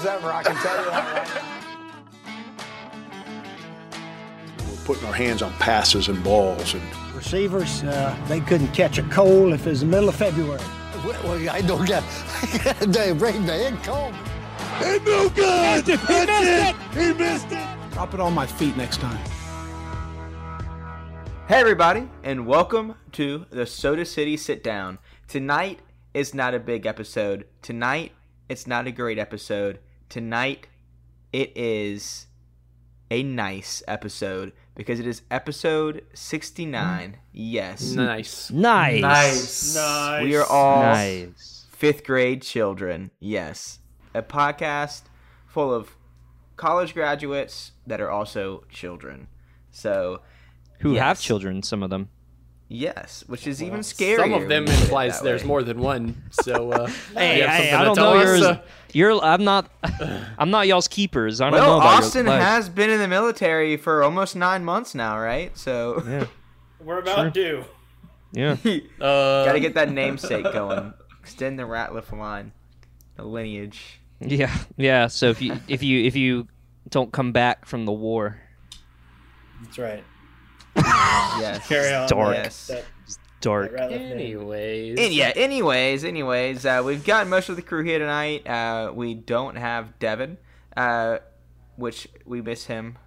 as ever. I can tell you that. We're putting our hands on passes and balls and Receivers, uh, they couldn't catch a cold if it was the middle of February. Well, I don't get. I got a day break my head cold. He missed it. Drop it on my feet next time. Hey, everybody, and welcome to the Soda City Sit Down. Tonight is not a big episode. Tonight, it's not a great episode. Tonight, it is a nice episode because it is episode 69. Yes. Nice. Nice. Nice. nice. We are all Nice. fifth grade children. Yes. A podcast full of college graduates that are also children. So, Who have children, some of them. yes, which is even scarier. Some of them you put it implies there's way. more than one. So, uh, Hey, you have hey, I don't tell know us? yours. Uh, You're. I'm not. I'm not y'all's keepers. I don't know Well, about Austin your life. has been in the military for almost nine months now, right? So, Yeah. We're about due. Yeah. uh, gotta get that namesake going. Extend the Ratliff line, the lineage. Yeah. Yeah. So if you if you if you don't come back from the war, That's right. Yes. Carry on. dark. Yes. That, dark. that Anyways. And yeah. Anyways, anyways, uh, we've got most of the crew here tonight. Uh, we don't have Devin, uh, which we miss him.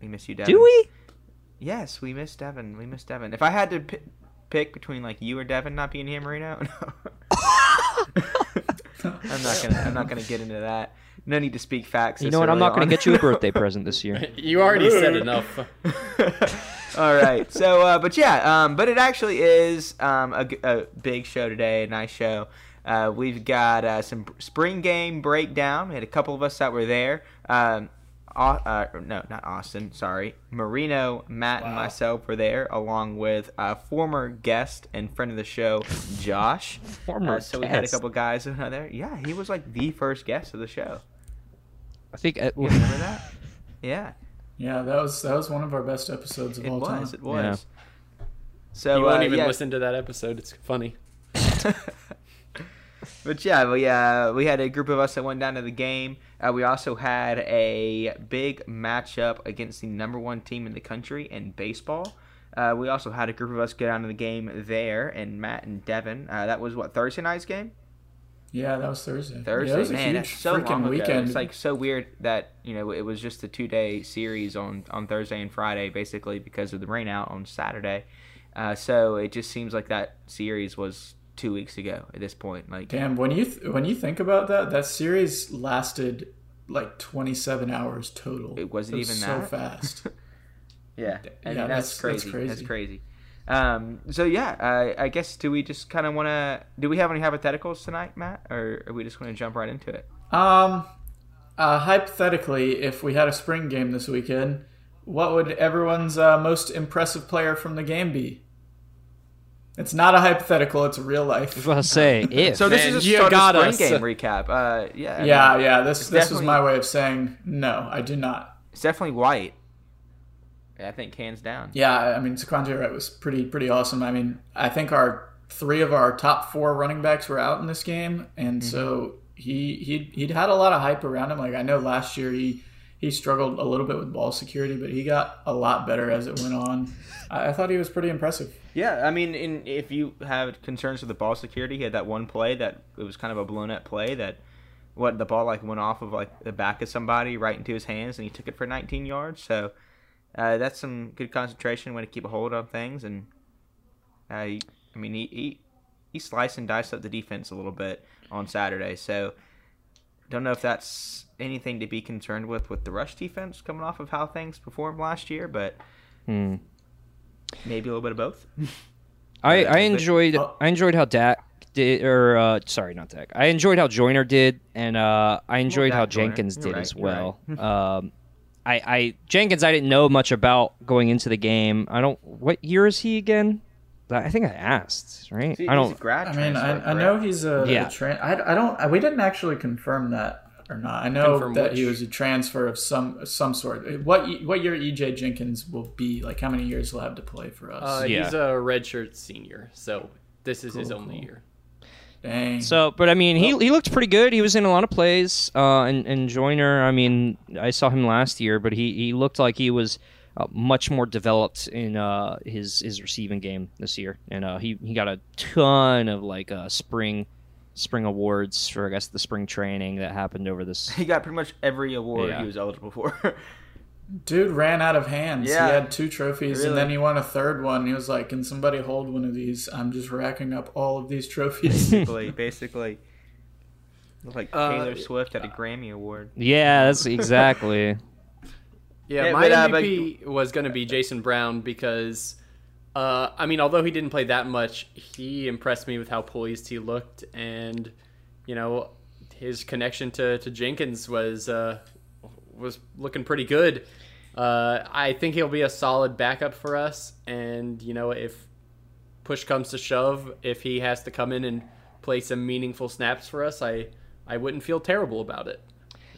We miss you, Devin. Do we? Yes, we miss Devin. We miss Devin. If I had to p- pick between like you or Devin not being here, Marino, no. I'm not gonna. I'm not gonna get into that. No need to speak facts. You know what? I'm not going on. to get you a birthday present this year. You already said enough. All right. So, uh, but yeah, um, but it actually is um, a, g- a big show today, a nice show. Uh, we've got uh, some spring game breakdown. We had a couple of us that were there. Um, uh, no, not Austin. Sorry, Marino, Matt, and myself were there, along with a former guest and friend of the show, Josh. Former Uh, so we had a guest. couple guys that were there. Yeah, he was like the first guest of the show. I think. uh, You remember that? Yeah. Yeah, that was that was one of our best episodes of It all was. time. It was. So You won't uh, even yeah. listen to that episode. It's funny. But yeah, we uh, we had a group of us that went down to the game. Uh, we also had a big matchup against the number one team in the country in baseball. Uh, we also had a group of us go down to the game there, and Matt and Devin. Uh, that was what Thursday night's game. Yeah, that was Thursday. Thursday, yeah, it was a man, that's so freaking long ago. weekend. It's like so weird that you know it was just a two day series on on Thursday and Friday, basically because of the rain out on Saturday. Uh, so it just seems like that series was two weeks ago at this point. Like Damn, when you th- when you think about that, that series lasted like 27 hours total. It wasn't even so that? fast. Yeah, I mean, Yeah, that's, that's- that's crazy. That's crazy. Crazy. Um, so yeah, uh, I guess do we just kind of want to? Do we have any hypotheticals tonight, Matt, or are we just going to jump right into it? um, uh, hypothetically, if we had a spring game this weekend, what would everyone's uh, most impressive player from the game be? It's not a hypothetical; it's a real I was life. about say if. So this Man, is a you start got of us. spring game recap. Uh, yeah, I Yeah, mean, yeah. This it's this was my way of saying no. I do not. It's definitely white. I think hands down. Yeah, I mean Zaquandre White was pretty pretty awesome. I mean, I think our three of our top four running backs were out in this game, and mm-hmm. so he he he'd had a lot of hype around him. Like I know last year he he struggled a little bit with ball security, but he got a lot better as it went on. I, I thought he was pretty impressive. Yeah, I mean, in, if you have concerns with the ball security, he had that one play that it was kind of a blown up play that what the ball like went off of like the back of somebody right into his hands, and he took it for 19 yards. So uh, that's some good concentration when to keep a hold on things, and uh, I mean, he, he he sliced and diced up the defense a little bit on Saturday. So don't know if that's anything to be concerned with with the rush defense coming off of how things performed last year, but Hmm. maybe a little bit of both. I, Uh, I but- enjoyed Oh. I enjoyed how Dak did or uh, sorry not Dak I enjoyed how Joyner did and uh, I enjoyed Dak how Joyner. Jenkins You're did right, as well. um, I, I Jenkins I didn't know much about going into the game. I don't what year is he again? I think I asked right. See, I he's a don't. grad I mean, I, I know he's a, Yeah. a tran I, I don't. I, we didn't actually confirm that or not. I know Confirm that which? he was a transfer of some some sort. What what year EJ Jenkins will be? Like how many years he'll have to play for us? Uh, Yeah. He's a redshirt senior, so this is his only cool. year. Dang. So, but I mean, he he looked pretty good. He was in a lot of plays. Uh, and and Joyner, I mean, I saw him last year, but he, he looked like he was uh, much more developed in uh, his his receiving game this year, and uh, he he got a ton of like uh, spring spring awards for I guess the spring training that happened over this. He got pretty much every award Yeah. he was eligible for. Dude ran out of hands. Yeah. He had two trophies, Really? and then he won a third one. He was like, "Can somebody hold one of these? I'm just racking up all of these trophies." basically, basically. Looked like Uh, Taylor Swift at a Grammy award. Yeah, that's exactly. Yeah, Yeah, my but, uh, but- MVP was going to be Jason Brown because, uh, I mean, although he didn't play that much, he impressed me with how poised he looked, and you know, his connection to, to Jenkins was uh, was looking pretty good. Uh, I think he'll be a solid backup for us, and you know, if push comes to shove, if he has to come in and play some meaningful snaps for us, I I wouldn't feel terrible about it.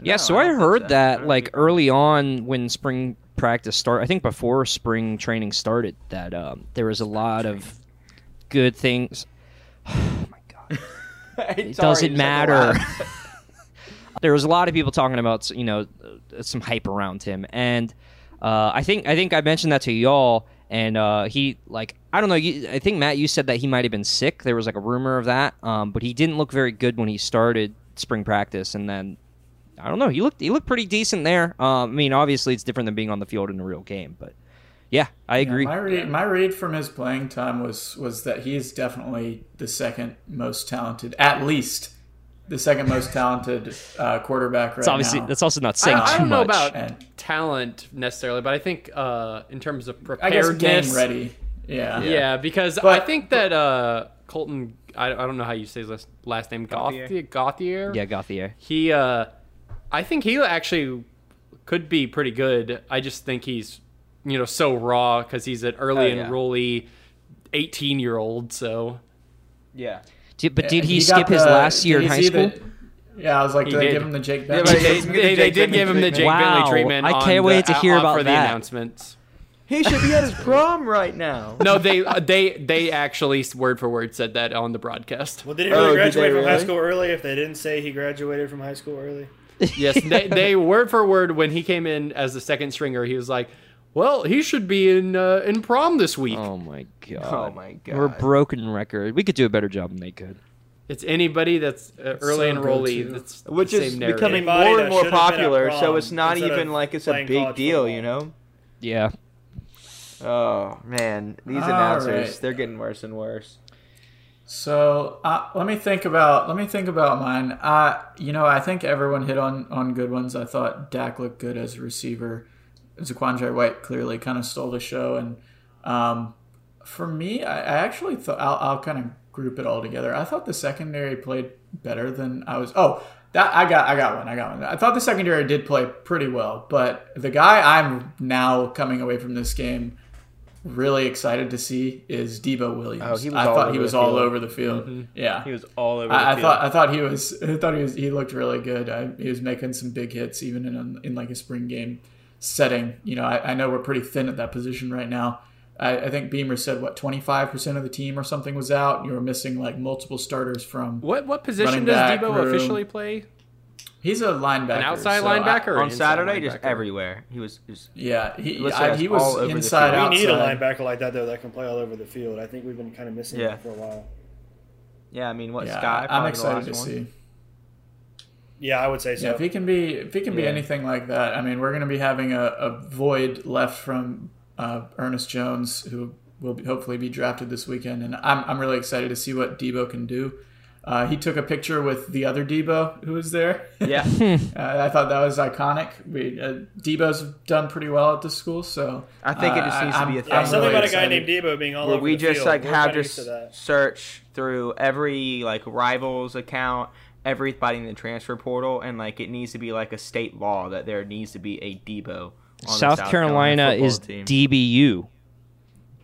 Yeah, No, so I I, heard so. That don't like early on when spring practice started, I think before spring training started, that um, there was a lot of good things. Oh my god, it doesn't matter. there was a lot of people talking about you know uh, some hype around him, and uh, I think I think I mentioned that to y'all, and uh, he like I don't know. You, I think Matt, you said that he might have been sick. There was like a rumor of that, um, but he didn't look very good when he started spring practice, and then I don't know. He looked he looked pretty decent there. Um, I mean, obviously it's different than being on the field in a real game, but yeah, I agree. My read, my read from his playing time was was that he is definitely the second most talented, at least the second most talented uh, quarterback right It's obviously now. that's also not saying I, I too don't know much. about And- talent necessarily, but I think uh, in terms of I guess preparedness, game ready. Yeah. Yeah, because But- I think that uh, Colton, I, I don't know how you say his last, last name, Gauthier. Gauthier. Gauthier. yeah, Gauthier. He, uh, I think he actually could be pretty good. I just think he's, you know, so raw because he's an early Oh, yeah. enrollee, eighteen year old. So Yeah. Did, but did he, got skip his the- last year in high school? the- yeah, I was like, He did they did. give him the Jake Yeah, Bentley? but they, Jake they, they did give him the Jake Wow, Bentley treatment. I can't wait the- to hear about for the that. announcements. He should be at his prom right now. No, they uh, they they actually word for word said that on the broadcast. Well, did he Oh, really did graduate they from high school early if they didn't say he graduated from high school early? Yes, they, they word for word when he came in as the second stringer, he was like, "Well, he should be in uh, in prom this week." Oh my god. Oh my god. We're a broken record. We could do a better job than they could. It's anybody that's uh, early so enrollee. too. That's the Which is same becoming Anybody more and more should've been at popular, so it's not even like it's a big deal, football. you know? Yeah. Oh man, these All announcers—they're getting worse and worse. So uh, let me think about let me think about mine. Uh, you know, I think everyone hit on on good ones. I thought Dak looked good as a receiver. Zaquandre White clearly kind of stole the show, and um, for me, I, I actually thought I'll, I'll kind of group it all together. I thought the secondary played better than I was. Oh, that I got I got one. I got one. I thought the secondary did play pretty well, but the guy I'm now coming away from this game really excited to see is Debo Williams. Oh, he was I thought he was all field. over the field. Yeah, He was all over. I, I field. thought I thought he was I thought he was he looked really good. I, he was making some big hits even in in like a spring game setting. You know, I, I know we're pretty thin at that position right now. I, I think Beamer said what twenty five percent of the team or something was out. You were missing like multiple starters from. What what position does back Debo room. officially play? He's a linebacker. An outside so I- linebacker or on an inside Saturday, just everywhere. He was. Just, yeah, he Looks I, he was inside field. We need a linebacker like that though that can play all over the field. I think we've been kind of missing Yeah. that for a while. yeah, I mean, what Yeah, Sky? I'm probably the excited to one? see. Yeah, I would say so. Yeah, if he can be if he can be Yeah. anything like that, I mean, we're going to be having a, a void left from uh, Ernest Jones, who will be, hopefully be drafted this weekend, and I'm I'm really excited to see what Debo can do. Uh, he took a picture with the other Debo who was there. Yeah. uh, I thought that was iconic. We, uh, Debo's done pretty well at this school, so I think it just uh, needs to I'm- be a I'm thing. yeah, something really about a guy named Debo being all where over we the just field. like We're have kinda to to search through every like rivals account everybody in the transfer portal and like it needs to be like a state law that there needs to be a debo on the South, Carolina football is team. DBU.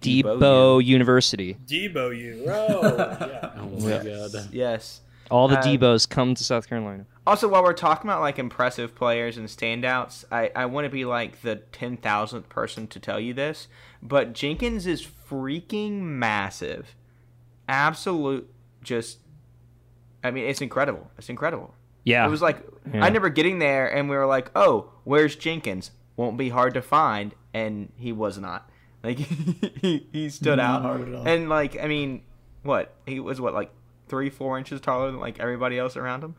Debo Debo University. Debo, you. Oh, yeah. Oh my god. yes All the Um, Debos come to South Carolina. also while we're talking about like impressive players and standouts i, I want to be like the 10000th person to tell you this but jenkins is freaking massive absolute just I mean, it's incredible. It's incredible. Yeah. It was like Yeah. I never getting there, and we were like, "Oh, where's Jenkins? Won't be hard to find," and he was not. Like he, he stood Not out, hard at all. and like I mean, what he was what like three, four inches taller than like everybody else around him.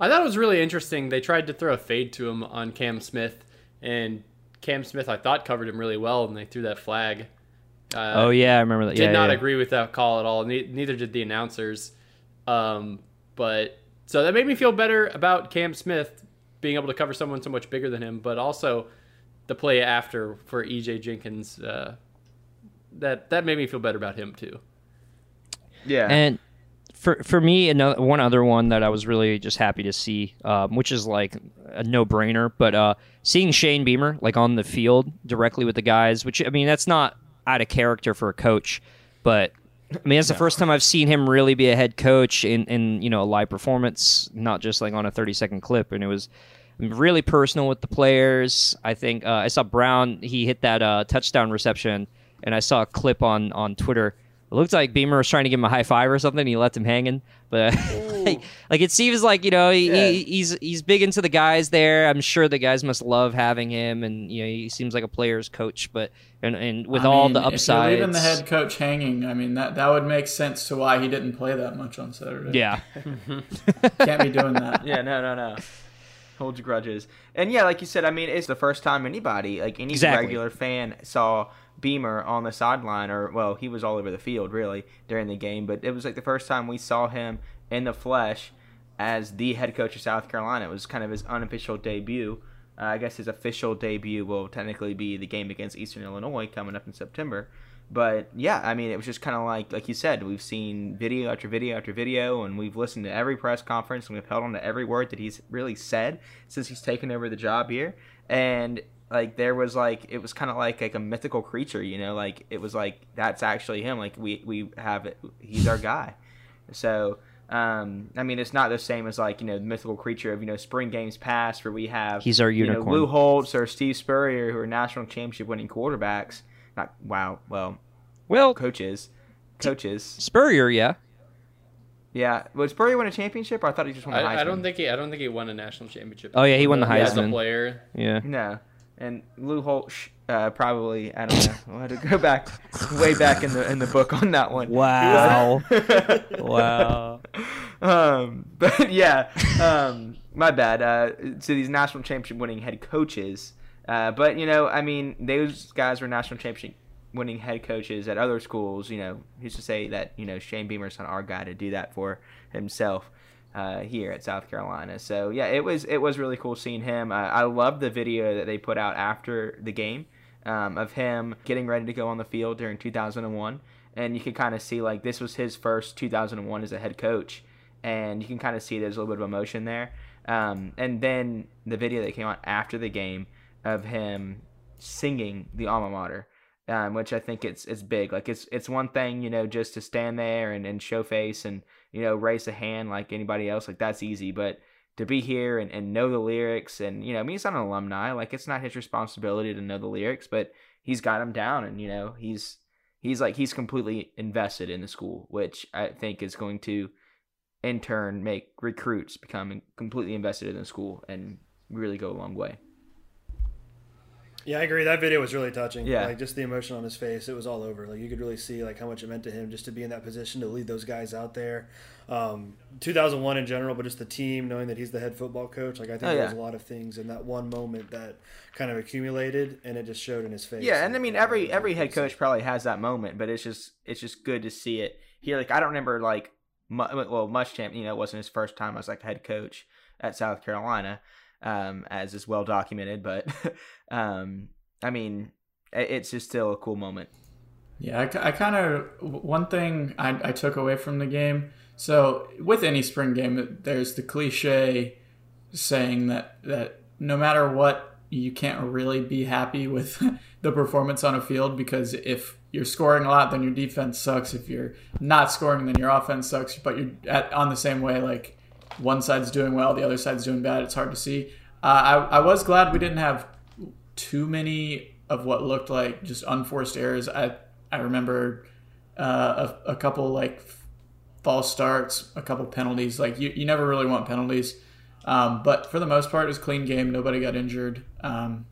I thought it was really interesting. They tried to throw a fade to him on Cam Smith, and Cam Smith I thought covered him really well, and they threw that flag. Uh, oh yeah, I remember that. did yeah, Did not yeah. agree with that call at all. Ne- neither did the announcers. Um, but so that made me feel better about Cam Smith being able to cover someone so much bigger than him, but also the play after for EJ Jenkins. Uh, that that made me feel better about him too. Yeah, And for for me, another one other one that I was really just happy to see, um, which is like a no brainer, but uh, seeing Shane Beamer like on the field directly with the guys, which I mean that's not out of character for a coach, but I mean that's the first time I've seen him really be a head coach in in you know a live performance, not just like on a thirty second clip, and it was. Really personal with the players. I think uh, I saw Brown. He hit that uh, touchdown reception, and I saw a clip on on Twitter it looked like Beamer was trying to give him a high five or something. He left him hanging, but like, like it seems like you know he, Yeah. he, he's he's big into the guys there. I'm sure the guys must love having him, and you know he seems like a player's coach. But and, and with I all mean, the if you're upsides, leaving the head coach hanging, I mean that that would make sense to why he didn't play that much on Saturday. yeah, can't be doing that. yeah, no, no, no. Hold your grudges. And yeah, like you said, I mean, it's the first time anybody, like any Exactly. regular fan, saw Beamer on the sideline, or well, he was all over the field really during the game, but it was like the first time we saw him in the flesh as the head coach of South Carolina. It was kind of his unofficial debut. Uh, I guess his official debut will technically be the game against Eastern Illinois coming up in September. But yeah, I mean, it was just kind of like, like you said, we've seen video after video after video, and we've listened to every press conference, and we've held on to every word that he's really said since he's taken over the job here. And like, there was like, it was kind of like like a mythical creature, you know, like it was like that's actually him. Like we we have it, he's our guy. So. Um, I mean, it's not the same as like you know the mythical creature of you know spring games past where we have He's our you know, unicorn. Lou Holtz or Steve Spurrier who are national championship winning quarterbacks. Not wow, well, well, coaches, coaches. Spurrier, yeah, Yeah, was Spurrier win a championship? Or I thought he just won. the I, I don't think he I don't think he won a national championship. Oh, yeah, he won the As a Heisman. player. yeah. No, and Lou Holtz uh, probably I don't know. We'll have to go back way back in the in the book on that one. Wow. wow. um, but yeah, um, my bad. Uh, to these national championship winning head coaches, uh, but you know, I mean, those guys were national championship winning head coaches at other schools. You know, who's to say that you know Shane Beamer's not our guy to do that for himself. Uh, here at South Carolina, so yeah, it was it was really cool seeing him. Uh, I love the video that they put out after the game um, of him getting ready to go on the field during 2001, and you could kind of see like this was his first 2001 as a head coach, and you can kind of see there's a little bit of emotion there. Um, and then the video that came out after the game of him singing the alma mater, um, which I think it's it's big. Like it's it's one thing you know just to stand there and, and show face and you know raise a hand like anybody else like that's easy, but to be here and, and know the lyrics and you know I mean he's not an alumni like it's not his responsibility to know the lyrics, but he's got them down and you know he's he's like he's completely invested in the school, which I think is going to in turn make recruits become completely invested in the school and really go a long way. Yeah, I agree. That video was really touching. Yeah. like just the emotion on his face, it was all over. Like you could really see like how much it meant to him just to be in that position to lead those guys out there. Um, 2001 in general, but just the team knowing that he's the head football coach. Like I think Oh, there was a lot of things in that one moment that kind of accumulated, and it just showed in his face. Yeah, and I mean every every head coach probably has that moment, but it's just it's just good to see it here. Like I don't remember like well Muschamp, you know, it wasn't his first time as like head coach at South Carolina, um, as is well documented. But um, I mean, it's just still a cool moment. Yeah, I, kind of one thing I, I took away from the game. So with any spring game, there's the cliche saying that that no matter what, you can't really be happy with the performance on a field because if you're scoring a lot, then your defense sucks. If you're not scoring, then your offense sucks. But you're at, on the same way, like one side's doing well, the other side's doing bad. It's hard to see. Uh, I, I was glad we didn't have too many of what looked like just unforced errors. I I remember uh, a, a couple like false starts, a couple penalties. Like you, you never really want penalties. Um, but for the most part, it was clean game. Nobody got injured. Um,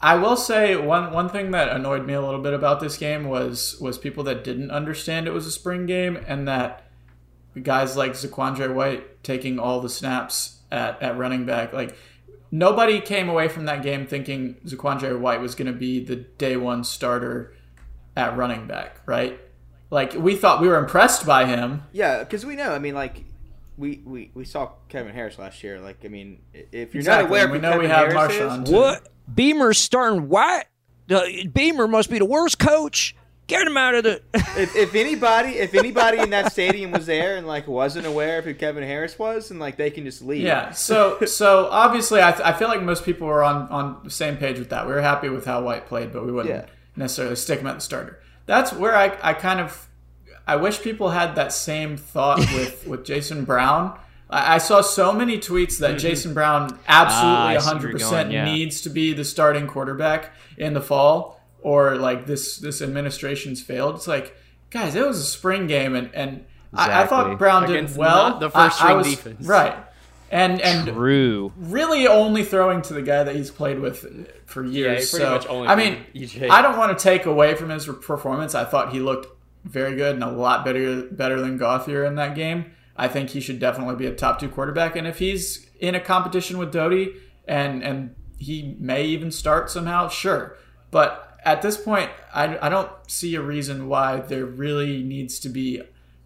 I will say one one thing that annoyed me a little bit about this game was was people that didn't understand it was a spring game and that guys like Zaquandre White taking all the snaps at, at running back like nobody came away from that game thinking Zaquandre White was going to be the day one starter at running back, right? Like we thought we were impressed by him. Yeah, because we know. I mean, like we, we we saw Kevin Harris last year. Like, I mean, if you're Exactly. not aware, We know Kevin we have Harris Marshawn, is. What? Beamer's starting White? Uh, Beamer must be the worst coach. Get him out of the. if, if anybody if anybody in that stadium was there and like wasn't aware of who Kevin Harris was, and like they can just leave. Yeah. So so obviously, I, I feel like most people were on on the same page with that. We were happy with how White played, but we wouldn't Yeah. necessarily stick him at the starter. That's where I, I kind of I wish people had that same thought with with Jason Brown. I, I saw so many tweets that Jason Brown Ah, absolutely see where hundred you're percent going, yeah. needs to be the starting quarterback in the fall, or like this this administration's failed. It's like guys, it was a spring game, and and I, I thought Brown Against did well. not the first I- I string was- defense. right? And and True. really only throwing to the guy that he's played with for years. pretty so much only I mean, EJ. I don't want to take away from his performance. I thought he looked very good and a lot better better than Gauthier in that game. I think he should definitely be a top two quarterback. And if he's in a competition with Doty and and he may even start somehow, sure. But at this point, I, I don't see a reason why there really needs to be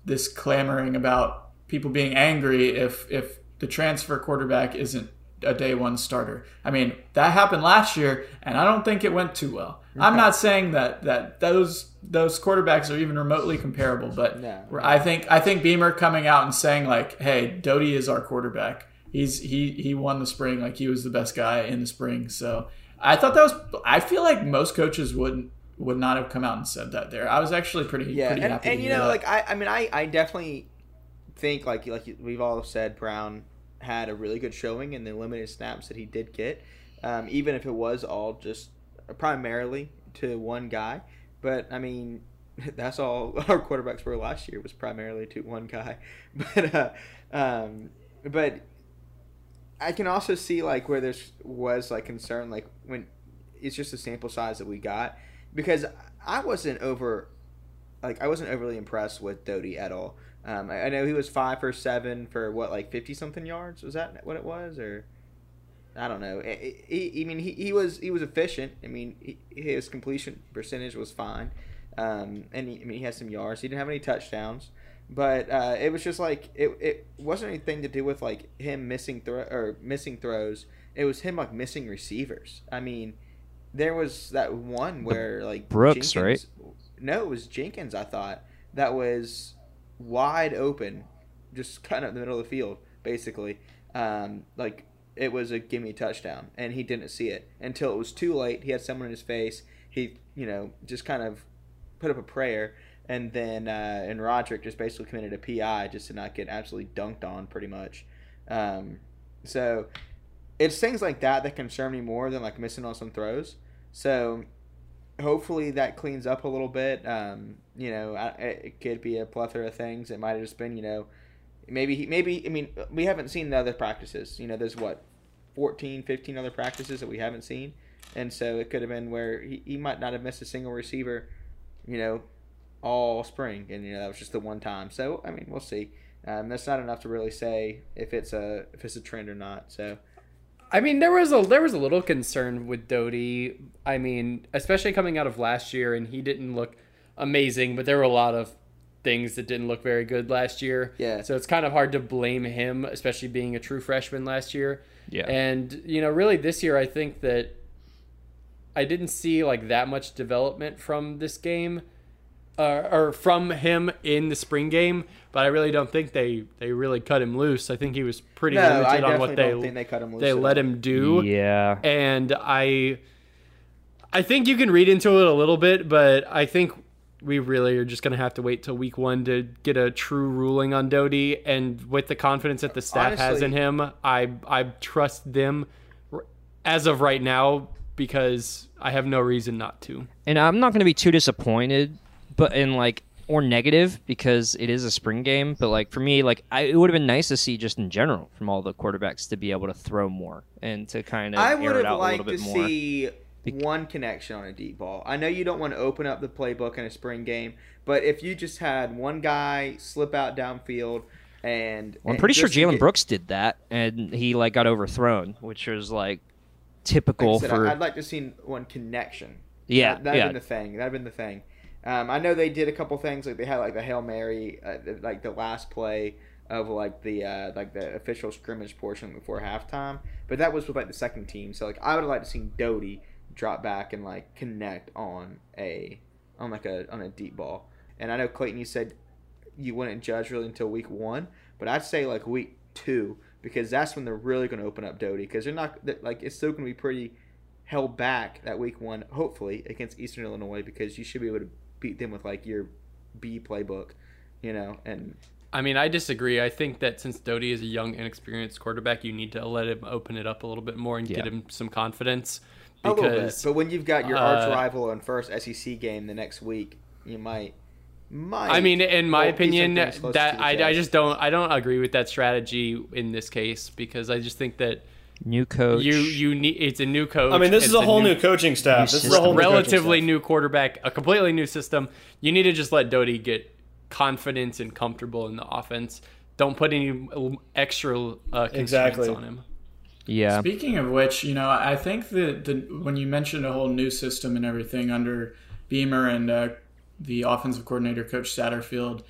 this clamoring about people being angry if if the transfer quarterback isn't a day one starter. I mean, that happened last year, and I don't think it went too well. I'm not saying that that those those quarterbacks are even remotely comparable, but No. I think I think Beamer coming out and saying like, "Hey, Doty is our quarterback. He's he he won the spring. Like he was the best guy in the spring." So I thought that was. I feel like most coaches wouldn't would not have come out and said that. There, I was actually pretty yeah, pretty and, happy. and you know, that. like I, I mean, I, I definitely think like like we've all said, Brown had a really good showing in the limited snaps that he did get, um, even if it was all just primarily to one guy. But I mean, that's all our quarterbacks were last year was primarily to one guy. But uh, um, but I can also see like where there's was like concern like when it's just the sample size that we got because I wasn't over like I wasn't overly impressed with Doty at all. Um, I, I know he was five for seven for what like fifty something yards. Was that what it was or? I don't know. He, I, I mean, he, he was he was efficient. I mean, he, his completion percentage was fine, um, and he, I mean he had some yards. He didn't have any touchdowns, but uh, it was just like it, it wasn't anything to do with like him missing throw or missing throws. It was him like missing receivers. I mean, there was that one where like Brooks, right? No, it was Jenkins. I thought that was wide open, just kind of in the middle of the field, basically. Um, like it was a gimme touchdown, and he didn't see it until it was too late. He had someone in his face. He, you know, just kind of put up a prayer, and then uh, and Roderick just basically committed a PI just to not get absolutely dunked on, pretty much. Um, so it's things like that that concern me more than like missing on some throws. So hopefully that cleans up a little bit. Um, you know, I, it could be a plethora of things. It might have just been, you know, maybe he, maybe I mean we haven't seen the other practices. You know, there's what 14, 15 other practices that we haven't seen, and so it could have been where he, he might not have missed a single receiver. You know, all spring, and you know that was just the one time. So I mean, we'll see. Um, that's not enough to really say if it's a if it's a trend or not. So I mean, there was a there was a little concern with Doty. I mean, especially coming out of last year, and he didn't look amazing, but there were a lot of things that didn't look very good last year. Yeah. So it's kind of hard to blame him, especially being a true freshman last year. Yeah. And you know, really this year, I think that I didn't see like that much development from this game. Uh, or from him in the spring game, but I really don't think they, they really cut him loose. I think he was pretty No, limited on what they don't they cut him loose they let him do. Yeah. And I I think you can read into it a little bit, but I think we really are just going to have to wait till week 1 to get a true ruling on Doty and with the confidence that the staff has in him, I I trust them as of right now because I have no reason not to. and I'm not going to be too disappointed, but in like or negative because it is a spring game. But like for me, like I, it would have been nice to see just in general from all the quarterbacks to be able to throw more and to kind of I would have liked to more. see one connection on a deep ball. I know you don't want to open up the playbook in a spring game, but if you just had one guy slip out downfield and Well, I'm and pretty sure Jalen get- Brooks did that, and he like got overthrown, which was like like I typical said, for. I'd like to see one connection. Yeah, that, that'd yeah. been the thing. That'd been the thing. Um, I know they did a couple things like they had like the hail mary, uh, like the last play of like the uh, like the official scrimmage portion before halftime, but that was with like the second team. So like I would have liked to see Doty drop back and like connect on a on like a on a deep ball. And I know Clayton, you said you wouldn't judge really until week one, but I'd say like week two because that's when they're really going to open up Doty because they're not like it's still going to be pretty held back that week one, hopefully against Eastern Illinois because you should be able to beat them with like your B playbook, you know, and I mean, I disagree. I think that since Doty is a young, inexperienced quarterback, you need to let him open it up a little bit more and Yeah. get him some confidence. a little bit. Because But when you've got your arch uh, rival and first SEC game the next week, you might might. I mean, in my opinion, that I, I just don't I don't agree with that strategy in this case because I just think that new coach. you you need it's a new coach. I mean, this is a whole new, coaching staff. new This is a whole new relatively staff. new quarterback, a completely new system. You need to just let Doty get confidence and comfortable in the offense. Don't put any extra uh, constraints Exactly. on him. yeah, Speaking of which, you know, I think that the when you mentioned a whole new system and everything under Beamer and uh, the offensive coordinator, Coach Satterfield,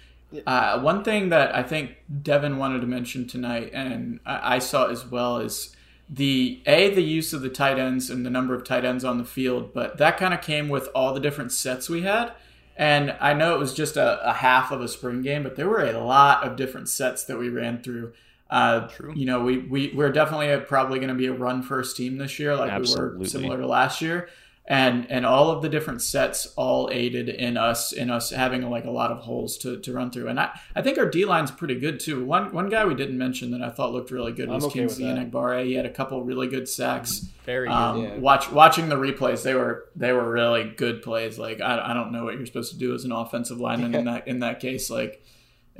uh, one thing that I think Devin wanted to mention tonight, and I, I saw as well, is the a the use of the tight ends and the number of tight ends on the field. But that kind of came with all the different sets we had. And I know it was just a, a half of a spring game, but there were a lot of different sets that we ran through. Uh, True. You know, we, we, we're definitely a, probably going to be a run first team this year, like we were similar to last year. And and all of the different sets all aided in us in us having like a lot of holes to, to run through. And I, I think our D line's pretty good too. One one guy we didn't mention that I thought looked really good I'm was okay with Kingsley that. Enagbare. He had a couple really good sacks. Very good. Um, yeah. Watch watching the replays, they were they were really good plays. Like I, I don't know what you're supposed to do as an offensive lineman in that in that case. Like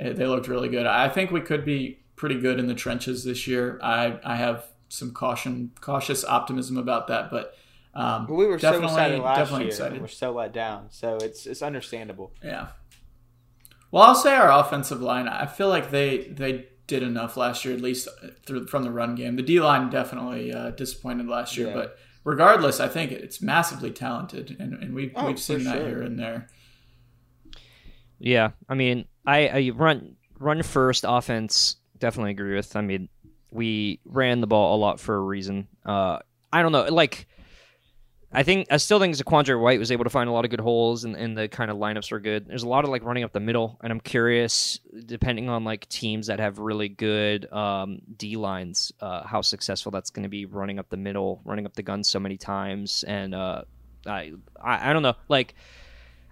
eh, they looked really good. I think we could be pretty good in the trenches this year. I I have some caution cautious optimism about that, but um, But we were so definitely excited last definitely year. excited. We're so let down, so it's it's understandable. Yeah. Well, I'll say our offensive line. I feel like they they did enough last year, at least through, from the run game. The D line definitely uh, disappointed last year, Yeah. but regardless, I think it's massively talented, and, and we've Oh, we've seen that sure. here and there. yeah. I mean, I, I run run first offense. Definitely agree with. I mean, we ran the ball a lot for a reason. Uh, I don't know, like. I think I still think Zaquandre White was able to find a lot of good holes, and, and the kind of lineups were good. There's a lot of like running up the middle, and I'm curious, depending on like teams that have really good um, D lines, uh, how successful that's going to be running up the middle, running up the gun so many times, and uh, I, I I don't know, like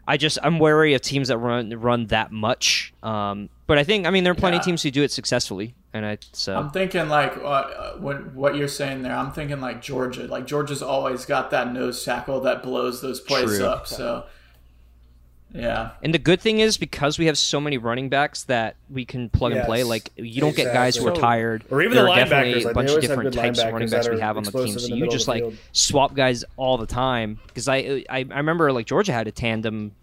I just I'm wary of teams that run run that much. Um, but I think I mean there are plenty of teams who do it successfully, and I so I'm thinking like uh, uh, what what you're saying there. I'm thinking like Georgia. Like Georgia's always got that nose tackle that blows those plays True. up. So yeah, And the good thing is because we have so many running backs that we can plug and play. Like you don't get guys who are exactly. tired. Or even there the are definitely linebackers, a bunch of different types of running backs we have on the team. So the you just like field. swap guys all the time. Because I, I I remember like Georgia had a tandem.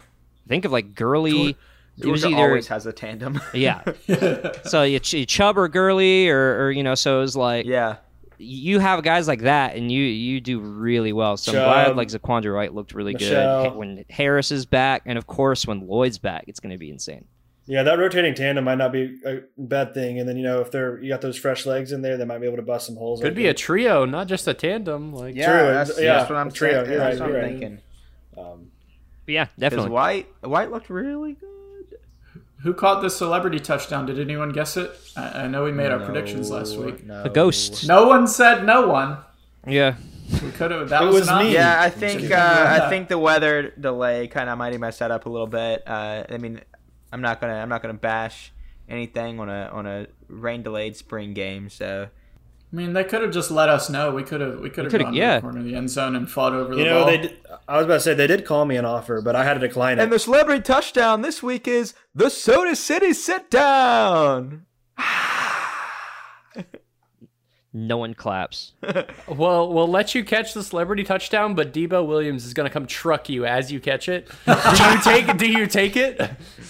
Think of like Gurley. It was either always has a tandem. yeah. so you, Ch- Chubb or Gurley or, or you know so it was like yeah. you have guys like that, and you you do really well. So I'm glad like Zaquandre White looked really Michelle. good when Harris is back, and of course when Lloyd's back, it's going to be insane. Yeah, that rotating tandem might not be a bad thing. And then you know if they're you got those fresh legs in there, they might be able to bust some holes. Could open. be a trio, not just a tandem. Like Yeah, True, that's, yeah, that's what I'm trio, saying. you're That's right, what I'm right. thinking. Um, yeah, definitely. White, White looked really good. Who caught the celebrity touchdown? Did anyone guess it? I, I know we made our predictions last week. No. The ghost. No one said no one. Yeah. We could have. That It was, was me. Yeah, I think uh, I think the weather delay kind of might have messed that up a little bit. Uh, I mean, I'm not gonna I'm not gonna bash anything on a on a rain delayed spring game. So I mean, they could have just let us know. We could have we could have coulda- gone yeah. to the corner of the end zone and fought over the You know, ball. they. Did, I was about to say they did call me an offer, but I had to decline it. And the celebrity touchdown this week is the Soda City sit down. No one claps. Well, we'll let you catch the celebrity touchdown, but Debo Williams is going to come truck you as you catch it. Do you take? Do you take it?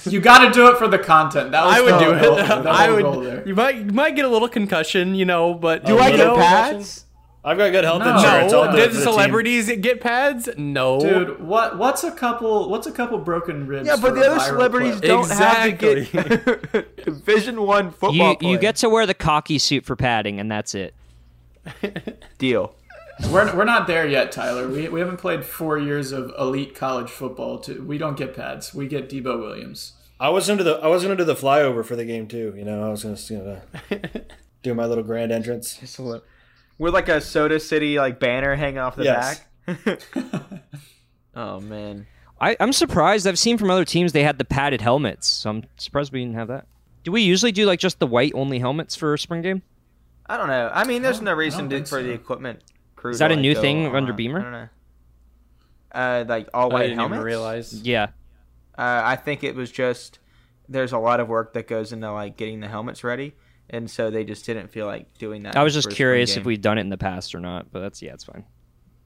you got to do it for the content. That was I would the do whole goal- it. I would. there. You might. You might get a little concussion, you know. But Do I get know, pads? I've got good health No. insurance. No. Did the the team. celebrities get pads? No. Dude, what what's a couple what's a couple broken ribs? Yeah, but the other celebrities clip? don't have to get Division One football. You you get to wear the cocky suit for padding, and that's it. deal. We're, we're not there yet, Tyler. We, we haven't played four years of elite college football. To, we don't get pads. We get Debo Williams. I was into the. I was gonna do the flyover for the game too. You know, I was gonna, gonna do my little grand entrance. With like a Soda City like banner hanging off the Yes. back. oh man. I, I'm surprised. I've seen from other teams they had the padded helmets, so I'm surprised we didn't have that. Do we usually do like just the white only helmets for a spring game? I don't know. I mean, there's no reason to, think for the equipment crew. Is that to, a like, new go thing under. Beamer? I don't know. Uh, like all white I white didn't helmets. even realize. Yeah. Uh, I think it was just there's a lot of work that goes into like getting the helmets ready, and so they just didn't feel like doing that. I was just curious if we'd done it in the past or not, but that's yeah, it's fine.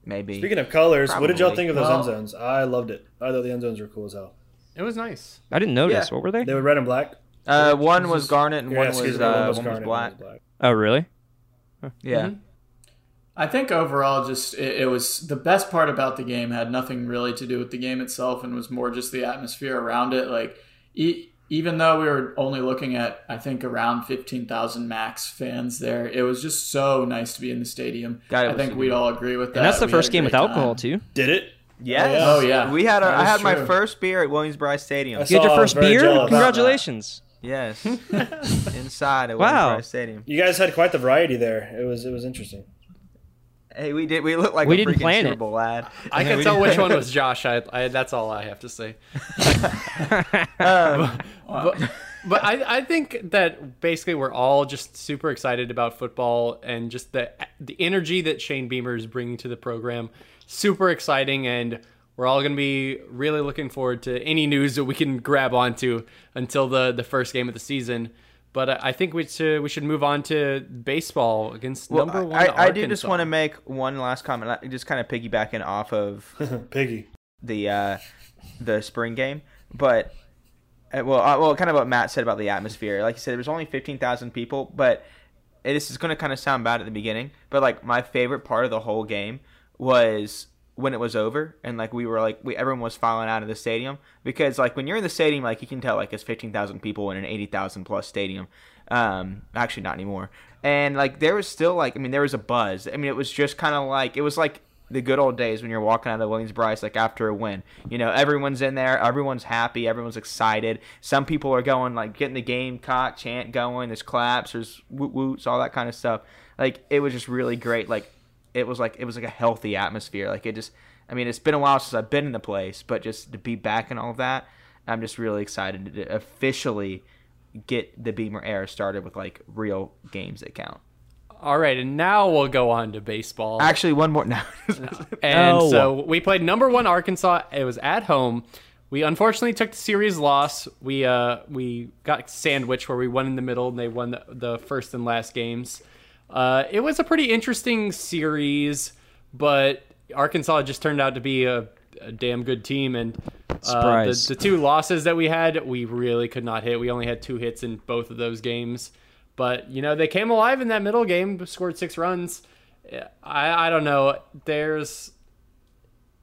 maybe. Speaking of colors, what did y'all think of those Well- end zones? I loved it. I thought the end zones were cool as hell. It was nice. I didn't notice. Yeah. What were they? They were red and black. uh, one was garnet and Yeah, one was me, uh, one was one was garnet, black. one was black. Oh, really? Yeah. Mm-hmm. I think overall, just it, it was the best part about the game had nothing really to do with the game itself, and was more just the atmosphere around it. Like, e- even though we were only looking at, I think, around fifteen thousand max fans there, it was just so nice to be in the stadium. God, I think we'd all agree with that. And that's the We first game with great alcohol time. too. Did it? Yes. Oh, yeah. We had. A, That I is had my first beer at Williams-Brice Stadium. I You had your saw- I was first beer? Congratulations. Yes. Inside at Wow. Williams-Brice Stadium. You guys had quite the variety there. It was it was interesting. Hey, we did. We look like We a didn't freaking plan Super it. Bowl ad. I can tell which one was Josh. I, I that's all I have to say. Um, but but I, I think that basically we're all just super excited about football and just the the energy that Shane Beamer is bringing to the program. Super exciting, and we're all going to be really looking forward to any news that we can grab onto until the the first game of the season. But I I think we should we should move on to baseball against Well, number one. I, I do just want to make one last comment, just kind of piggybacking off of Piggy. the uh, the spring game, but uh, well, uh, well, kind of what Matt said about the atmosphere. Like you said, there was only fifteen thousand people, but it, this is going to kind of sound bad at the beginning. But like my favorite part of the whole game was when it was over and like we were like we everyone was filing out of the stadium because like when you're in the stadium like you can tell like it's 15,000 people in an 80,000 plus stadium. Um actually not anymore. And like there was still like I mean there was a buzz. I mean it was just kind of like it was like the good old days when you're walking out of Williams Brice like after a win. You know everyone's in there everyone's happy everyone's excited. Some people are going like getting the gamecock chant going there's claps there's woot woots all that kind of stuff. Like it was just really great like it was like it was like a healthy atmosphere. Like it just, I mean, it's been a while since I've been in the place, but just to be back and all of that, I'm just really excited to officially get the Beamer era started with like real games that count. All right, and now we'll go on to baseball. Actually, one more now. And No. so we played number one Arkansas. It was at home. We unfortunately took the series loss. We uh we got sandwiched where we won in the middle and they won the, the first and last games. Uh, it was a pretty interesting series, but Arkansas just turned out to be a, a damn good team. And uh, the, the two losses that we had, we really could not hit. We only had two hits in both of those games. But you know they came alive in that middle game, scored six runs. I I don't know. There's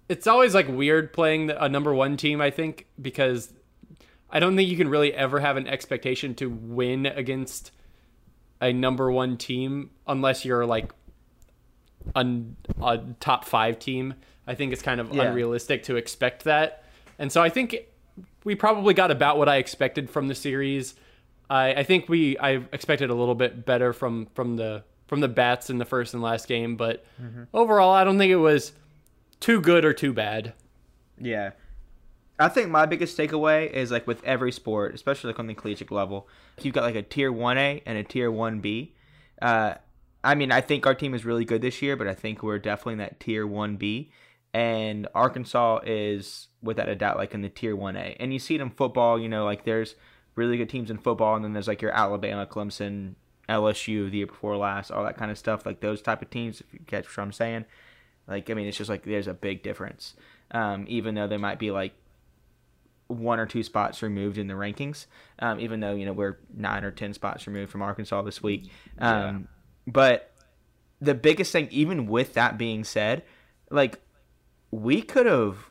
it's always like weird playing a number one team. I think because I don't think you can really ever have an expectation to win against a number one team unless you're like a, a top five team. I think it's kind of Yeah. unrealistic to expect that. And so I think we probably got about what I expected from the series. I, I think we I expected a little bit better from from the from the bats in the first and last game, but mm-hmm. overall I don't think it was too good or too bad. Yeah. I think my biggest takeaway is like with every sport, especially like on the collegiate level, you've got like a tier 1A and a tier 1B. Uh, I mean, I think our team is really good this year, but I think we're definitely in that tier one B, and Arkansas is without a doubt like in the tier one A. And you see it in football. You know, like there's really good teams in football, and then there's like your Alabama, Clemson, LSU the year before last, all that kind of stuff. Like those type of teams, if you catch what I'm saying. Like I mean, it's just like there's a big difference. Um, even though they might be like one or two spots removed in the rankings, um, even though you know we're nine or ten spots removed from Arkansas this week. Um, yeah. But the biggest thing, even with that being said, like we could have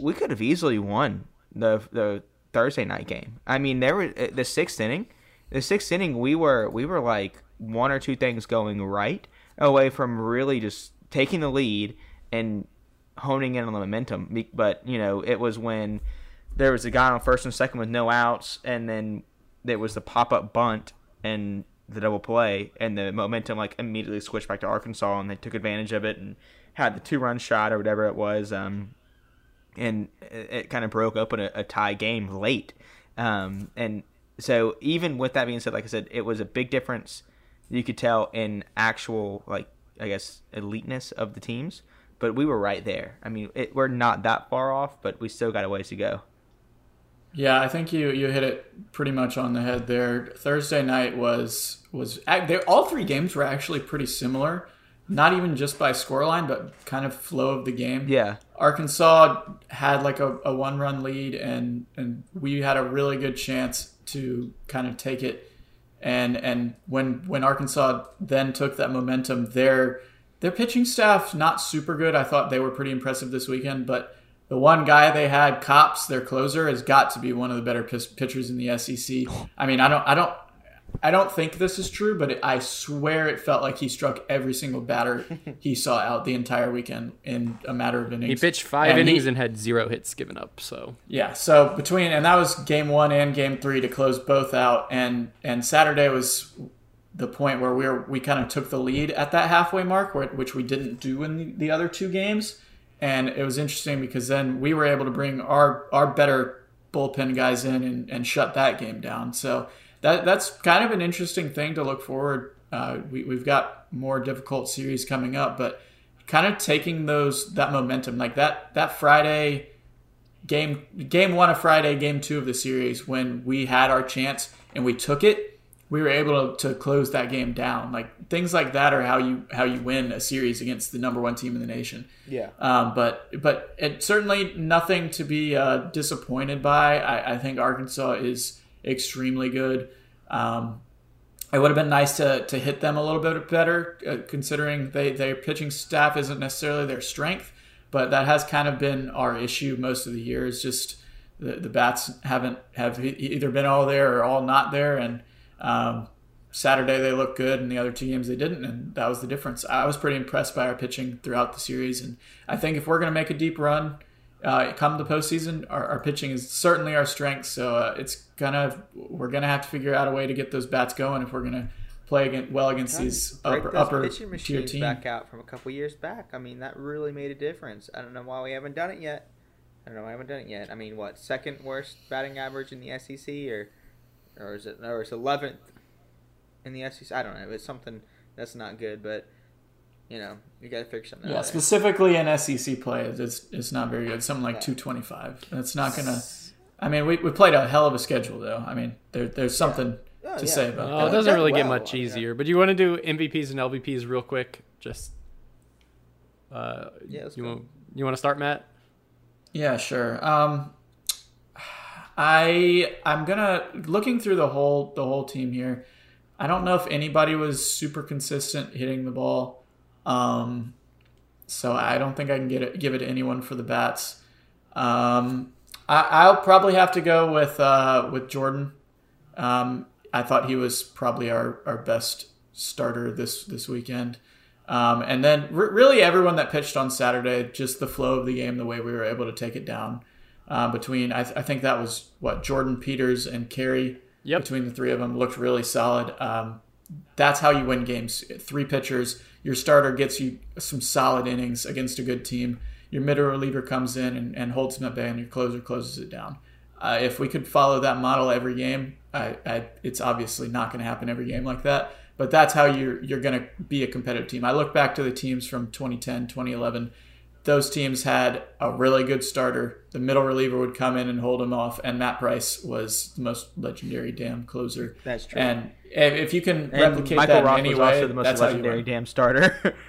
we could have easily won the the Thursday night game. I mean, there were uh, the sixth inning. The sixth inning, we were we were like one or two things going right away from really just taking the lead and honing in on the momentum. But you know, it was when there was a guy on first and second with no outs, and then there was the pop up bunt and the double play, and the momentum like immediately switched back to Arkansas, and they took advantage of it and had the two run shot or whatever it was, um, and it, it, kind of broke open a, a tie game late, um, and so even with that being said, like I said, it was a big difference. You could tell in actual like I guess eliteness of the teams, but we were right there. I mean, it, we're not that far off, but we still got a ways to go. Yeah, I think you you hit it pretty much on the head there. Thursday night was was all three games were actually pretty similar, not even just by scoreline, but kind of flow of the game. Yeah, Arkansas had like a, a one run lead, and and we had a really good chance to kind of take it. And and when when Arkansas then took that momentum, their their pitching staff not super good. I thought they were pretty impressive this weekend, but the one guy they had, Kopps, their closer, has got to be one of the better pitchers in the SEC. I mean, I don't, I don't, I don't think this is true, but it, I swear it felt like he struck every single batter he saw out the entire weekend in a matter of innings. He pitched five and innings he, and had zero hits given up. So yeah, so between and that was game one and game three to close both out, and and Saturday was the point where we were we kind of took the lead at that halfway mark, which we didn't do in the, the other two games and it was interesting because then we were able to bring our our better bullpen guys in and, and shut that game down. So that that's kind of an interesting thing to look forward. Uh, we, we've got more difficult series coming up, but kind of taking those that momentum, like that that Friday game game one of Friday, game two of the series when we had our chance and we took it we were able to, to close that game down. Like things like that are how you how you win a series against the number one team in the nation. Yeah. Um, but but it certainly nothing to be uh, disappointed by. I, I, think Arkansas is extremely good. Um, it would have been nice to, to hit them a little bit better, uh, considering they their pitching staff isn't necessarily their strength. But that has kind of been our issue most of the year. Is just the, the bats haven't have either been all there or all not there, and um, Saturday they looked good, and the other two games they didn't, and that was the difference. I was pretty impressed by our pitching throughout the series, and I think if we're going to make a deep run, uh, come the postseason, our, our, pitching is certainly our strength. So uh, it's gonna we're gonna have to figure out a way to get those bats going if we're gonna play against, well against these upper, upper tier teams back out from a couple years back. I mean that really made a difference. I don't know why we haven't done it yet. I don't know. Why I haven't done it yet. I mean, what second worst batting average in the SEC or or is it or it's eleventh in the SEC? I don't know. It's something that's not good, but you know you got to figure something. Yeah, specifically in SEC play, it's it's not very good. Something like yeah. two twenty five. That's not gonna. I mean, we, we played a hell of a schedule though. I mean, there there's something yeah. oh, to yeah. say about. Oh, it doesn't really well. get much easier. But you want to do MVPs and LVPs real quick? Just. Uh, yeah, you want you want to start, Matt? Yeah, sure. Um, I I'm gonna looking through the whole the whole team here. I don't know if anybody was super consistent hitting the ball, um, so I don't think I can get it give it to anyone for the bats. Um, I, will probably have to go with uh, with Jordan. Um, I thought he was probably our, our best starter this this weekend. Um, and then really everyone that pitched on Saturday, just the flow of the game, the way we were able to take it down uh, between I, th- I, think that was what Jordan Peters and Kerry yep. between the three of them looked really solid. Um, that's how you win games. Three pitchers, your starter gets you some solid innings against a good team. Your middle reliever comes in and, and holds them at bay, and your closer closes it down. Uh, if we could follow that model every game, I, I, it's obviously not going to happen every game like that. but that's how you're you're going to be a competitive team. I look back to the teams from 2010, 2011. Those teams had a really good starter. The middle reliever would come in and hold him off, and Matt Price was the most legendary damn closer. That's true. And if you can And replicate Michael that Roth in any was also the most that's legendary damn starter.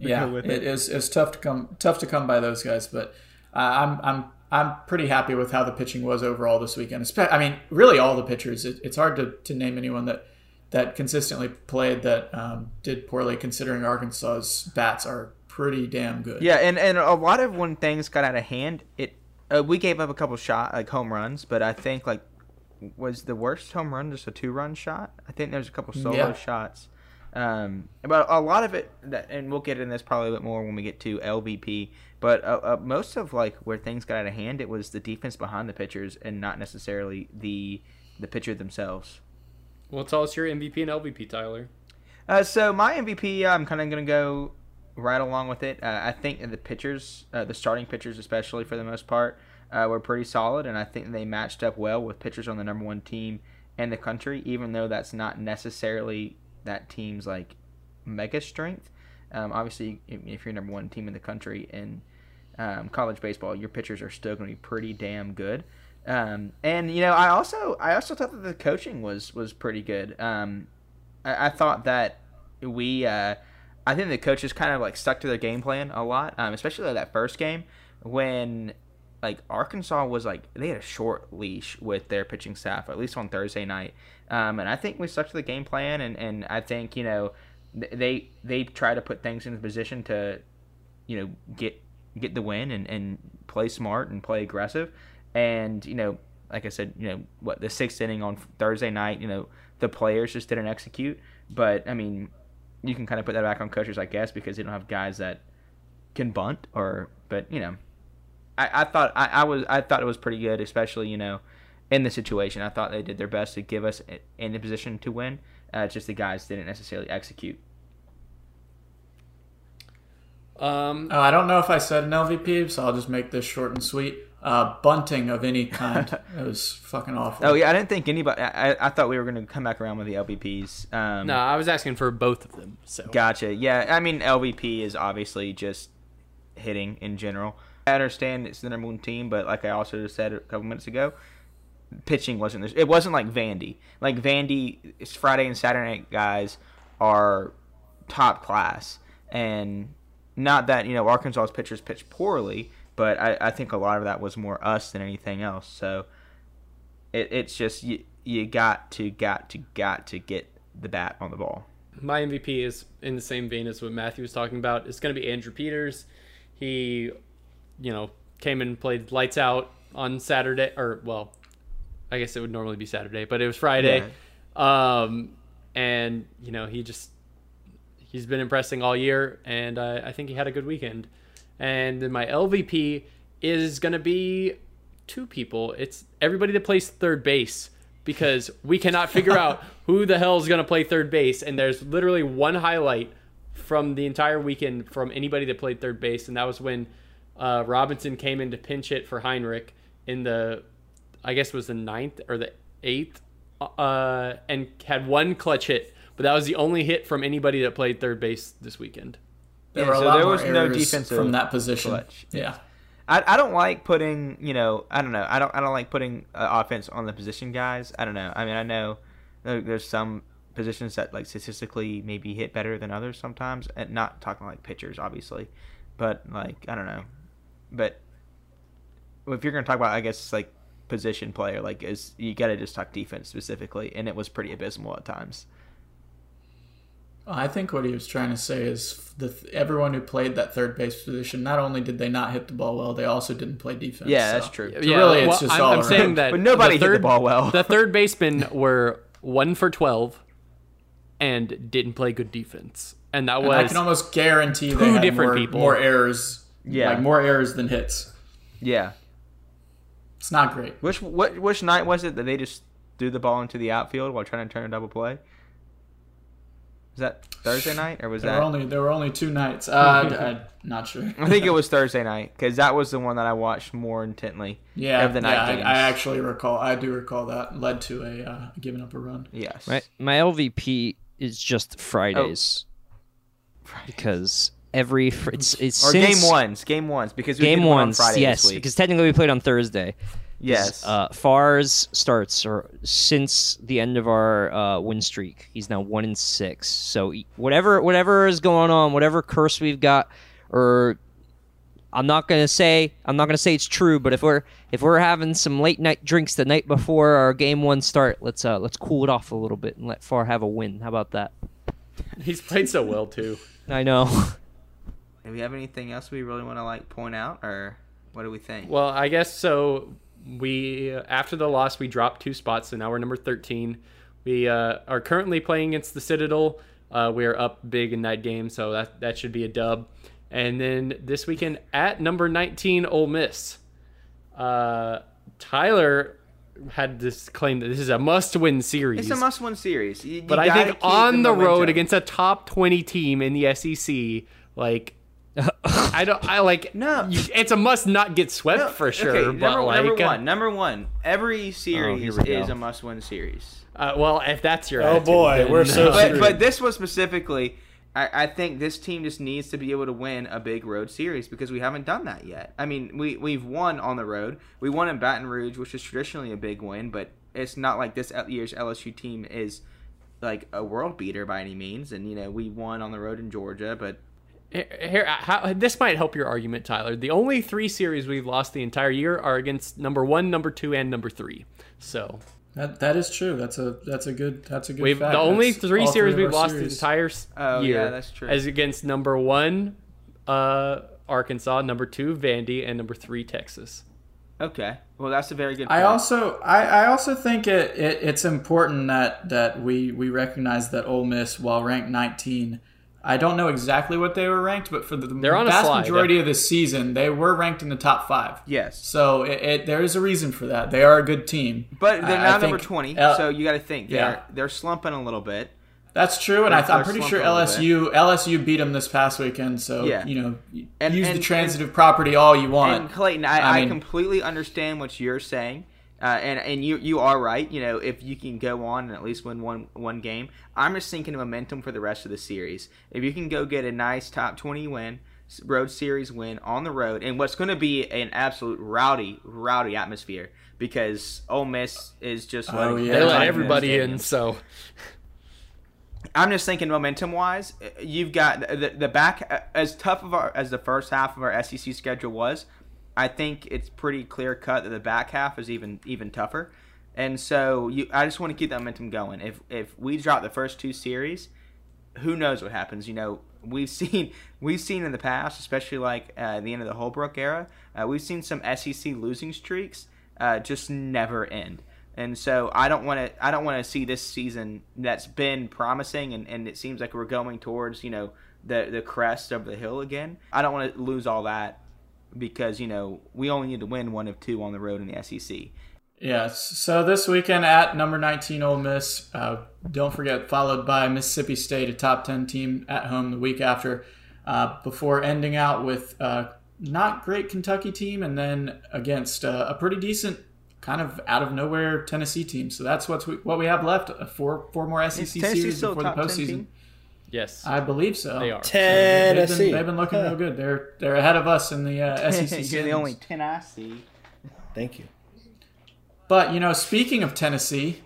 Yeah, it it. is. It's tough to come tough to come by those guys, but uh, I'm I'm I'm pretty happy with how the pitching was overall this weekend. I mean, really all the pitchers. It, it's hard to, to name anyone that that consistently played that um, did poorly, considering Arkansas's bats are pretty damn good. Yeah, and, and a lot of when things got out of hand, it uh, we gave up a couple shot like home runs, but I think like was the worst home run just a two run shot. I think there's a couple solo Yeah. shots, um, but a lot of it, that, and we'll get in this probably a bit more when we get to LVP. But uh, uh, most of like where things got out of hand, it was the defense behind the pitchers and not necessarily the the pitcher themselves. Well, tell us your MVP and LVP, Tyler. Uh, so my MVP, I'm kind of gonna go right along with it. Uh, I think the pitchers, uh, the starting pitchers especially for the most part, uh, were pretty solid, and I think they matched up well with pitchers on the number one team in the country. Even though that's not necessarily that team's like mega strength. Um, obviously, if you're number one team in the country in um, college baseball, your pitchers are still going to be pretty damn good. Um, and you know, I also I also thought that the coaching was was pretty good. Um, I, I thought that we uh, I think the coaches kind of like stuck to their game plan a lot, um, especially like that first game when like Arkansas was like they had a short leash with their pitching staff at least on Thursday night, um, and I think we stuck to the game plan, and, and I think you know they they try to put things into position to you know get get the win and, and play smart and play aggressive, and you know like I said you know what the sixth inning on Thursday night you know the players just didn't execute, but I mean you can kind of put that back on coaches I guess because they don't have guys that can bunt or but you know I, I thought I, I was I thought it was pretty good, especially you know in the situation. I thought they did their best to give us i- in the position to win. Uh, just the guys didn't necessarily execute. Um, Oh, I don't know if I said an LVP, so I'll just make this short and sweet. Uh, bunting of any kind. it was fucking awful. Oh yeah, I didn't think anybody. I, I- I thought we were going to come back around with the LVPs. Um, no, I was asking for both of them. So Gotcha. Yeah, I mean LVP is obviously just hitting in general. I understand it's the number one team, but like I also said a couple minutes ago, pitching wasn't this. It wasn't like Vandy. Like Vandy, it's Friday and Saturday night guys are top class, and not that you know Arkansas's pitchers pitch poorly, but I, I think a lot of that was more us than anything else. So it, it's just you you got to got to got to get the bat on the ball. my MVP is in the same vein as what Matthew was talking about. It's going to be Andrew Peters. He, you know, came and played lights out on Saturday, or well, I guess it would normally be Saturday, but it was Friday. Yeah. Um, and you know, he just he's been impressing all year, and uh, I think he had a good weekend. And then my LVP is going to be two people. It's everybody that plays third base because we cannot figure out who the hell is going to play third base. And there's literally one highlight from the entire weekend from anybody that played third base, and that was when uh, Robinson came in to pinch hit for Heinrich in the, I guess it was the ninth or the eighth, uh, and had one clutch hit. But that was the only hit from anybody that played third base this weekend. There Yeah, were a so lot there more was no errors defensive from that position. clutch. Yeah. I, I don't like putting you know I don't know I don't I don't like putting uh, offense on the position guys. I don't know. I mean I know there's some positions that like statistically maybe hit better than others sometimes. And not talking like pitchers obviously, but like I don't know. But if you're gonna talk about I guess like position player like is you got to just talk defense specifically, and it was pretty abysmal at times. I think what he was trying to say is the everyone who played that third base position, not only did they not hit the ball well, they also didn't play defense. Yeah, so- that's true. So really, it's well, just I'm, all I'm around. saying that, But nobody the hit the third, ball well. The third basemen were one for twelve, and didn't play good defense, and that And was I can almost guarantee they two had different more, people. more errors. Yeah. like more errors than hits. Yeah. It's not great. Which what which night was it that they just threw the ball into the outfield while trying to turn a double play? Was that Thursday night or was There that? were only there were only two nights. Uh, I'm not sure. I think it was Thursday night because that was the one that I watched more intently. Yeah, of the night yeah, I, games. I actually recall. I do recall that led to a uh, giving up a run. yes. My my LVP is just Fridays. Because every fr- it's it's Or since- game ones, game ones, because we game did one on ones, Friday yes, this week. because technically we played on Thursday. Yes. Uh, Farr's starts or since the end of our uh, win streak. He's now one in six. So whatever whatever is going on, whatever curse we've got, or I'm not gonna say I'm not gonna say it's true, but if we're if we're having some late night drinks the night before our game one start, let's uh let's cool it off a little bit and let Farr have a win. How about that? He's played so well too. I know. Do we have anything else we really want to like point out, or what do we think? Well, I guess so. We after the loss, we dropped two spots, so now we're number thirteen. We uh, are currently playing against the Citadel. Uh, we are up big in that game, so that that should be a dub. And then this weekend at number nineteen, Ole Miss. Uh, Tyler had this claim that this is a must-win series. It's a must-win series. You- you but I think on the, road against a top twenty team in the SEC, like I don't, I like No. you, it's a must not get swept No, for sure. Okay, but number, like, number one, number one. Every series we go. is a must-win series. Uh, well, if that's your Oh, attitude, boy, we're so uh, But but this was specifically. I, I think this team just needs to be able to win a big road series because we haven't done that yet. I mean, we we've won on the road. We won in Baton Rouge, which is traditionally a big win, but it's not like this year's LSU team is like a world beater by any means. And you know, we won on the road in Georgia, but Here, here how, this might help your argument, Tyler. The only three series we've lost the entire year are against number one, number two, and number three. So That that is true. That's a that's a good that's a good. we've fact. the only That's three series of we've lost series. the entire s- Oh, year. yeah, that's true. As against number one, uh, Arkansas, number two, Vandy, and number three, Texas. okay. Well, that's a very good. I also I, I also think it, it it's important that that we we recognize that Ole Miss, while ranked 19, I don't know exactly what they were ranked, but for the They're on vast slide. majority of the season, they were ranked in the top five. yes. So it, it, there is a reason for that. They are a good team, But they're I- now number twenty, L- so you got to think they're Yeah. they're slumping a little bit. That's true, and I th- I'm pretty sure slumping a little LSU LSU beat them this past weekend. So Yeah. you know, And- use the and- transitive property all you want. And Clayton, I, I I, completely understand what you're saying, uh, and and you you are right. You know, if you can go on and at least win one one game, I'm just thinking momentum for the rest of the series. If you can go get a nice top twenty win, road series win on the road, and what's going to be an absolute rowdy rowdy atmosphere because Ole Miss is just Oh, letting yeah. They let everybody stadium. in, so I'm just thinking momentum wise, you've got the, the back as tough of our as the first half of our SEC schedule was. I think it's pretty clear cut that the back half is even even tougher, and so you I just want to keep that momentum going. If if we drop the first two series, who knows what happens? You know, we've seen we've seen in the past, especially like uh, the end of the Holbrook era, uh, we've seen some SEC losing streaks uh, just never end. And so I don't want to I don't want to see this season that's been promising and, and it seems like we're going towards you know the the crest of the hill again. I don't want to lose all that because you know we only need to win one of two on the road in the SEC. Yes. So this weekend at number 19 Ole Miss, uh, don't forget, followed by Mississippi State, a top 10 team at home the week after, uh, before ending out with uh, not great Kentucky team, and then against uh, a pretty decent kind of out of nowhere Tennessee team. So that's what's we, what we have left. Uh, four four more SEC Tennessee series before the top 10 postseason. Team? yes, I believe so. they are. They've Tennessee. been, they've been looking real good. They're they're ahead of us in the uh, SEC. You're the only ten I see. Thank you. But you know, speaking of Tennessee,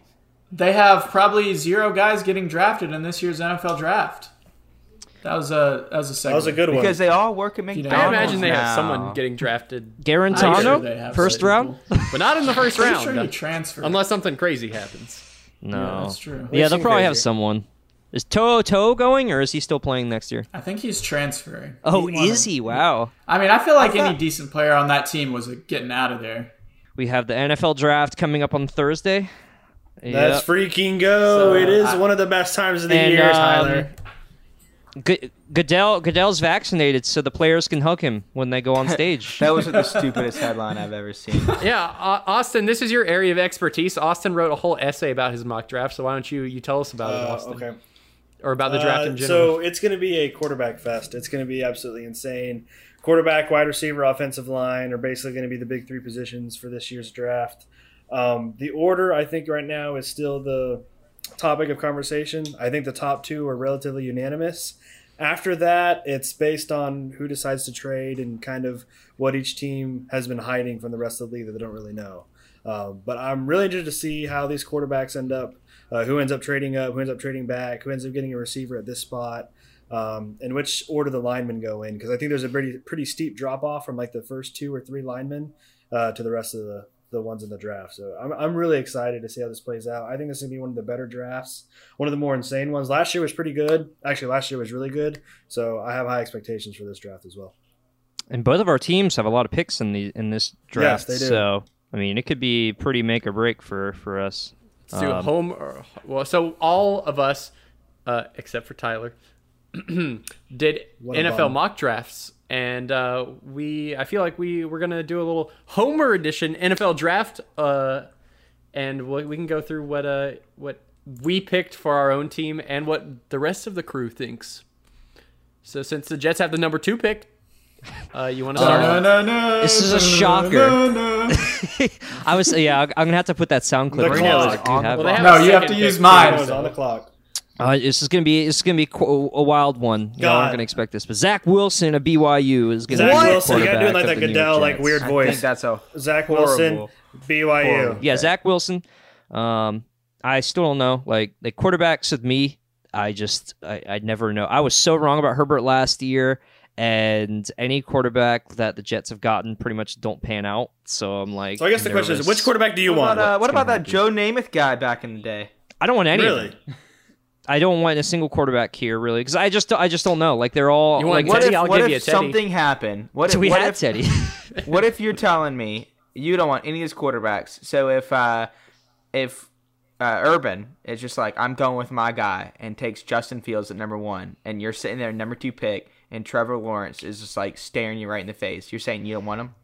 they have probably zero guys getting drafted in this year's NFL draft. That was a that was a segue. That was a good one. Because they all work at know, McDonald's. I imagine they have someone getting drafted, I'm sure they Guarantano, first round. but not in the first round, sure he transferred. unless something crazy happens. No, Yeah, that's true. Yeah, they'll seem probably have someone. Is Toe Toe going, or is he still playing next year? I think he's transferring. Oh, He is he? Wow. I mean, I feel like I thought- any decent player on that team was uh, getting out of there. We have the NFL draft coming up on Thursday. Let's freaking go! So, it is I- one of the best times of the And, year, um, Tyler. G- Goodell Goodell's vaccinated, so the players can hug him when they go on stage. That was the stupidest headline I've ever seen. Yeah, uh, Austin, this is your area of expertise. Austin wrote a whole essay about his mock draft, so why don't you you tell us about it, Uh, Austin, okay. Or about the draft Uh, in general? So it's going to be a quarterback fest. It's going to be absolutely insane. Quarterback, wide receiver, offensive line are basically going to be the big three positions for this year's draft. Um, the order, I think, right now is still the topic of conversation. I think the top two are relatively unanimous. After that, it's based on who decides to trade and kind of what each team has been hiding from the rest of the league that they don't really know. Uh, but I'm really interested to see how these quarterbacks end up. Uh, who ends up trading up? Who ends up trading back? Who ends up getting a receiver at this spot? Um, and which order the linemen go in? Because I think there's a pretty pretty steep drop off from like the first two or three linemen uh, to the rest of the the ones in the draft. So I'm, I'm really excited to see how this plays out. I think this is gonna be one of the better drafts, one of the more insane ones. Last year was pretty good. Actually, last year was really good. So I have high expectations for this draft as well. And both of our teams have a lot of picks in the in this draft. Yes, they do. So I mean, it could be pretty make or break for for us. Let's do Um, home or well. So all of us, uh, except for Tyler, did NFL bum. mock drafts, and uh, we. I feel like we we're gonna do a little Homer edition NFL draft, uh, and we, we can go through what uh what we picked for our own team and what the rest of the crew thinks. So since the Jets have the number two pick, uh, you want to start? This is a shocker. I was yeah. I'm gonna have to put that sound clip. The right now, clock. I have Well, have No, you have to use mine. It was on the clock. Uh, this is gonna be this is gonna be qu- a wild one. You know, I'm God. gonna expect this, but Zach Wilson of BYU is gonna Zach be the Wilson, you gotta do it like that the Goodell, like Jets. weird I voice. think that's a Zach Wilson, horrible- BYU. horrible. Yeah, Zach Wilson. Um, I still don't know. Like the quarterbacks with me, I just I I never know. I was so wrong about Herbert last year, and any quarterback that the Jets have gotten pretty much don't pan out. So I'm like, So I guess the question is, which quarterback do you What want? about, uh, what about gonna that Joe Namath guy back in the day? I don't want any. Really? I don't want a single quarterback here, really, because I just I just don't know. Like they're all You want like What Teddy? if, I'll what give if you a Teddy. something happened? What so if, we what had if, Teddy. what if you're telling me you don't want any of these quarterbacks? So if uh, if uh, Urban is just like I'm going with my guy and takes Justin Fields at number one, and you're sitting there number two pick, and Trevor Lawrence is just like staring you right in the face, you're saying you don't want him?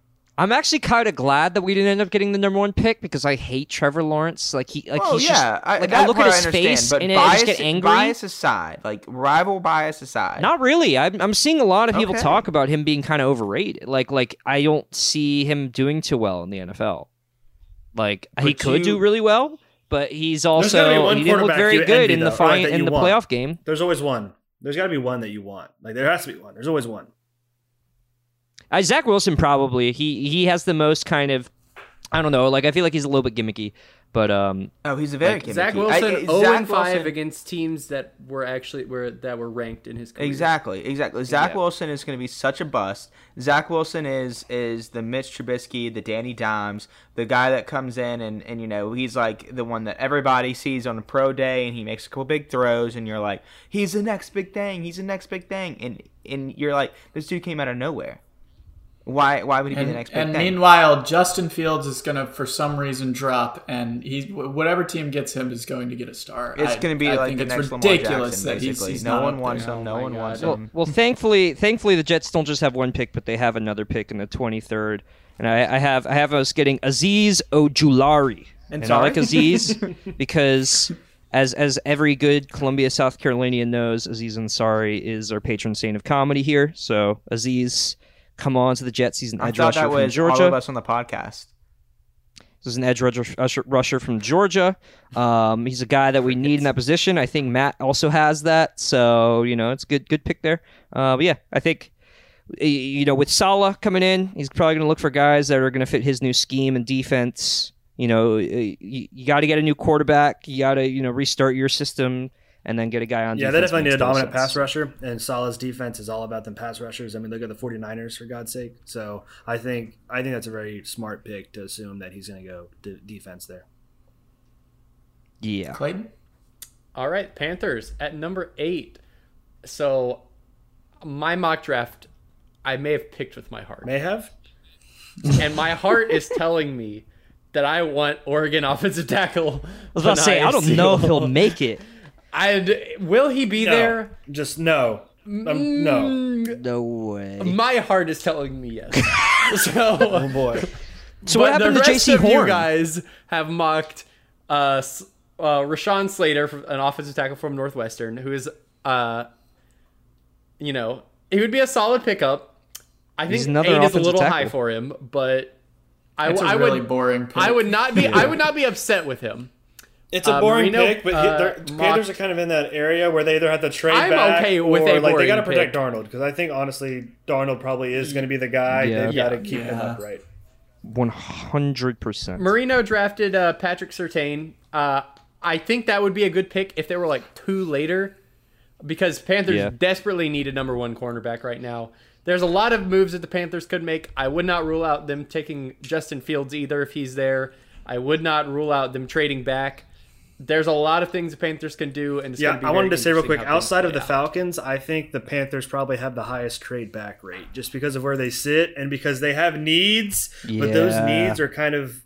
I'm actually kind of glad that we didn't end up getting the number one pick because I hate Trevor Lawrence. Like he, like oh he's yeah, just, I, like that I look at his face but and bias, I just get angry. Bias aside, like rival bias aside, Not really. I'm, I'm seeing a lot of people Okay. talk about him being kind of overrated. Like like I don't see him doing too well in the NFL. Like he could you- do really well, but he's There's gotta be also he didn't look very good in the though, fi- that in the want. playoff game. There's always one. There's got to be one that you want. Like there has to be one. There's always one. Uh, Zach Wilson probably he he has the most kind of I don't know. Like I feel like he's a little bit gimmicky, but um Oh, he's a very Like, gimmicky. Zach I- Wilson, I- 0 Zach and 5 Wilson- against teams that were actually were that were ranked in his career. Exactly, exactly. Zach Yeah. Wilson is going to be such a bust. Zach Wilson is is the Mitch Trubisky, the Danny Dimes, the guy that comes in and and you know he's like the one that everybody sees on a pro day, and he makes a couple big throws, and you're like, he's the next big thing, he's the next big thing, and and you're like, this dude came out of nowhere. Why why would he be the next big and thing? meanwhile, Justin Fields is going to, for some reason, drop, and he's whatever team gets him is going to get a star. it's going to be I like think the it's next Lamar ridiculous Jackson, that he's, basically. he's no not one wants him. No Oh one my wants God. him. well, thankfully thankfully the Jets don't just have one pick, but they have another pick in the 23rd. And I, I have I have us getting Azeez Ojulari. And I like Aziz because as as every good Columbia, South Carolinian knows, Aziz Ansari is our patron saint of comedy here. So Aziz, come on to the Jets. He's an I edge thought rusher that from was all of us on the podcast. This is an edge rusher, rusher from Georgia. Um, he's a guy that we need in that position. I think Matt also has that, so you know it's a good good pick there. Uh, but yeah, I think you know with Saleh coming in, he's probably going to look for guys that are going to fit his new scheme and defense. You know, you, you got to get a new quarterback. You got to you know restart your system and then get a guy on. Yeah, they defense definitely need a dominant sense. pass rusher, and Saleh's defense is all about them pass rushers. I mean, look at the 49ers for God's sake. So I think I think that's a very smart pick to assume that he's going to go de- defense there. Yeah, Clayton? All right, Panthers at number eight. So, my mock draft, I may have picked with my heart, May have. and my heart is telling me that I want Oregon offensive tackle. I was about to say I don't know if he'll make it. And will he be No, there? Just no. Um, no. No way. My heart is telling me yes. so, Oh boy. So what happened the to rest Jaycee of You guys have mocked uh, uh, Rashawn Slater, from- an offensive tackle from Northwestern, who is, uh, you know, he would be a solid pickup. I He's think another eight is a offensive little high for him, but I, It's a I really would boring pick. I would not be I would not be upset with him. It's a Uh, boring Marino, pick, but uh, they're- Panthers are kind of in that area where they either have to trade I'm back okay with or a like they got to protect pick. Darnold because I think honestly Darnold probably is going to be the guy. Yeah. They've got to Yeah. keep him Yeah. upright. One hundred percent. Marino drafted uh, Patrick Surtain. Uh, I think that would be a good pick if they were like two later, because Panthers Yeah. desperately need a number one cornerback right now. There's a lot of moves that the Panthers could make. I would not rule out them taking Justin Fields either if he's there. I would not rule out them trading back. There's a lot of things the Panthers can do, and it's Yeah, gonna be I wanted to say real quick. Outside of the out. Falcons, I think the Panthers probably have the highest trade back rate just because of where they sit and because they have needs, but those needs are kind of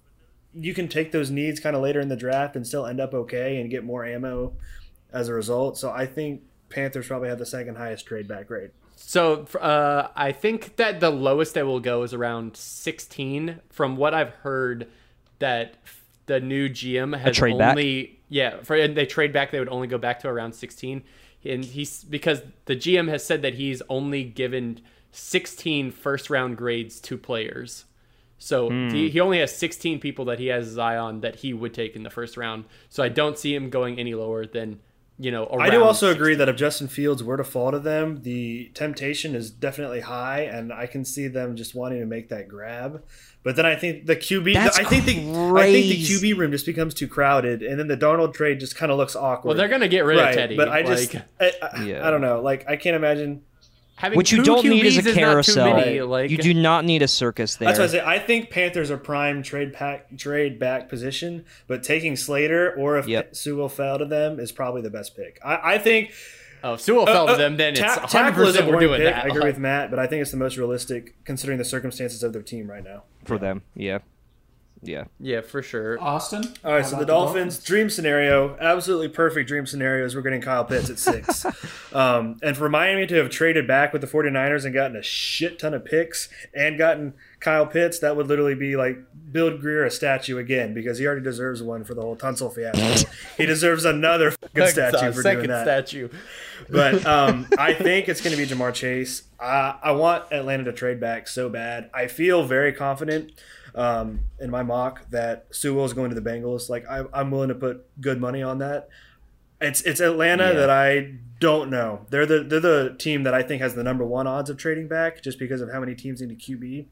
you can take those needs kind of later in the draft and still end up okay and get more ammo as a result. So I think Panthers probably have the second highest trade back rate. So uh, I think that the lowest they will go is around 16. From what I've heard, that the new GM has only back? Yeah for and they trade back they would only go back to around 16, and he's because the GM has said that he's only given 16 first round grades to players. So hmm. he, he only has 16 people that he has his eye on that he would take in the first round. So I don't see him going any lower than you know. I do also 16. agree that if Justin Fields were to fall to them, the temptation is definitely high, and I can see them just wanting to make that grab. But then I think the QB, That's I think the I think the. QB room just becomes too crowded, and then the Darnold trade just kind of looks awkward. Well, they're gonna get rid right, of Teddy. but I just, like, I, I, Yeah. I don't know. Like I can't imagine. Having What you don't need is a carousel. many, like, you do not need a circus there. That's what I say. I think Panthers are prime trade pack trade back position, but taking Slater or if Yep. Sewell fell to them is probably the best pick. I, I think Oh, if Sewell fell Uh, to them, then it's Ta- 100% tackle is we're doing pick. that. I agree with Matt, but I think it's the most realistic considering the circumstances of their team right now. for them. Yeah, yeah. yeah, for sure. Austin. All right, so the about Dolphins, dream scenario, absolutely perfect dream scenario is we're getting Kyle Pitts at six. um, and for Miami to have traded back with the 49ers and gotten a shit ton of picks and gotten Kyle Pitts, that would literally be like build Grier a statue again because he already deserves one for the whole Tunsil fiasco. he deserves another fucking statue for second doing that. statue. But um, I think it's going to be Ja'Marr Chase. I, I want Atlanta to trade back so bad. I feel very confident um, in my mock that Sewell is going to the Bengals. Like I, I'm willing to put good money on that. It's it's Atlanta Yeah. that I don't know. They're the they're the team that I think has the number one odds of trading back just because of how many teams need a QB.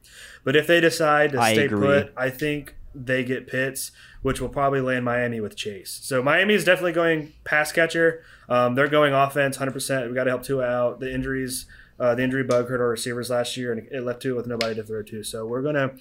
But if they decide to I stay agree. put, I think they get Pitts, which will probably land Miami with Chase. So Miami is definitely going pass catcher. Um, they're going offense, hundred percent. We got to help Tua out. The injuries, uh, the injury bug hurt our receivers last year, and it left Tua with nobody to throw to. So we're gonna.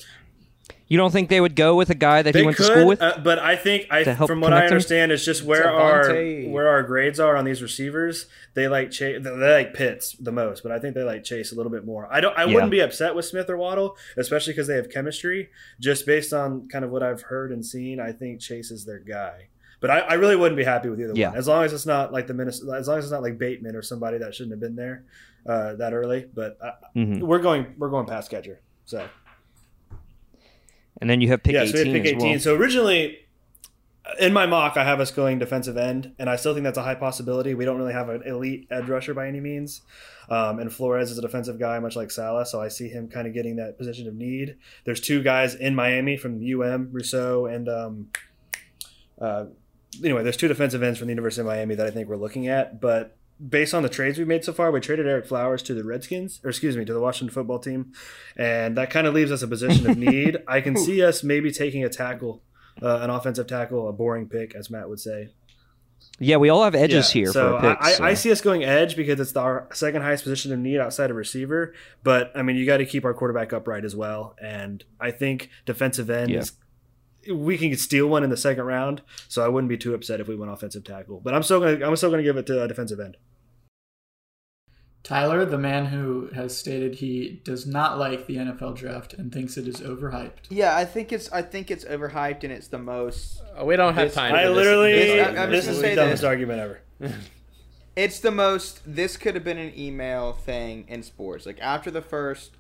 You don't think they would go with a guy that They he went could, to school with? uh, but I think I, to help from what I connect 'em? understand, it's just where our where our grades are on these receivers. They like Chase, they like Pitts the most, but I think they like Chase a little bit more. I don't. I Yeah. wouldn't be upset with Smith or Waddle, especially because they have chemistry. Just based on kind of what I've heard and seen, I think Chase is their guy. But I, I really wouldn't be happy with either Yeah. one, as long as it's not like the Minnesota, as long as it's not like Bateman or somebody that shouldn't have been there uh, that early. But uh, Mhm. we're going we're going pass catcher. So And then you have pick yeah, so we 18 had pick 18. well. So originally, in my mock, I have us going defensive end, and I still think that's a high possibility. We don't really have an elite edge rusher by any means. Um, and Flores is a defensive guy, much like Saleh, so I see him kind of getting that position of need. There's two guys in Miami from the UM, Rousseau, and um, uh, anyway, there's two defensive ends from the University of Miami that I think we're looking at. But based on the trades we've made so far, we traded Ereck Flowers to the Redskins, or excuse me, to the Washington football team, and that kind of leaves us a position of need. I can see us maybe taking a tackle, uh, an offensive tackle, a boring pick, as Matt would say. Yeah, we all have edges Yeah, here so. I, so. I see us going edge because it's the, our second highest position of need outside of receiver. But I mean, you got to keep our quarterback upright as well, and I think defensive end Yeah. is. We can steal one in the second round, so I wouldn't be too upset if we went offensive tackle. But I'm still gonna I'm still gonna give it to a defensive end. Tyler, the man who has stated he does not like the NFL draft and thinks it is overhyped. Yeah, I think it's I think it's overhyped and it's the most. Uh, we don't have This- time. I this. literally This- I- I'm this is the dumbest this. argument ever. It's the most. This could have been an email thing in sports. Like after the first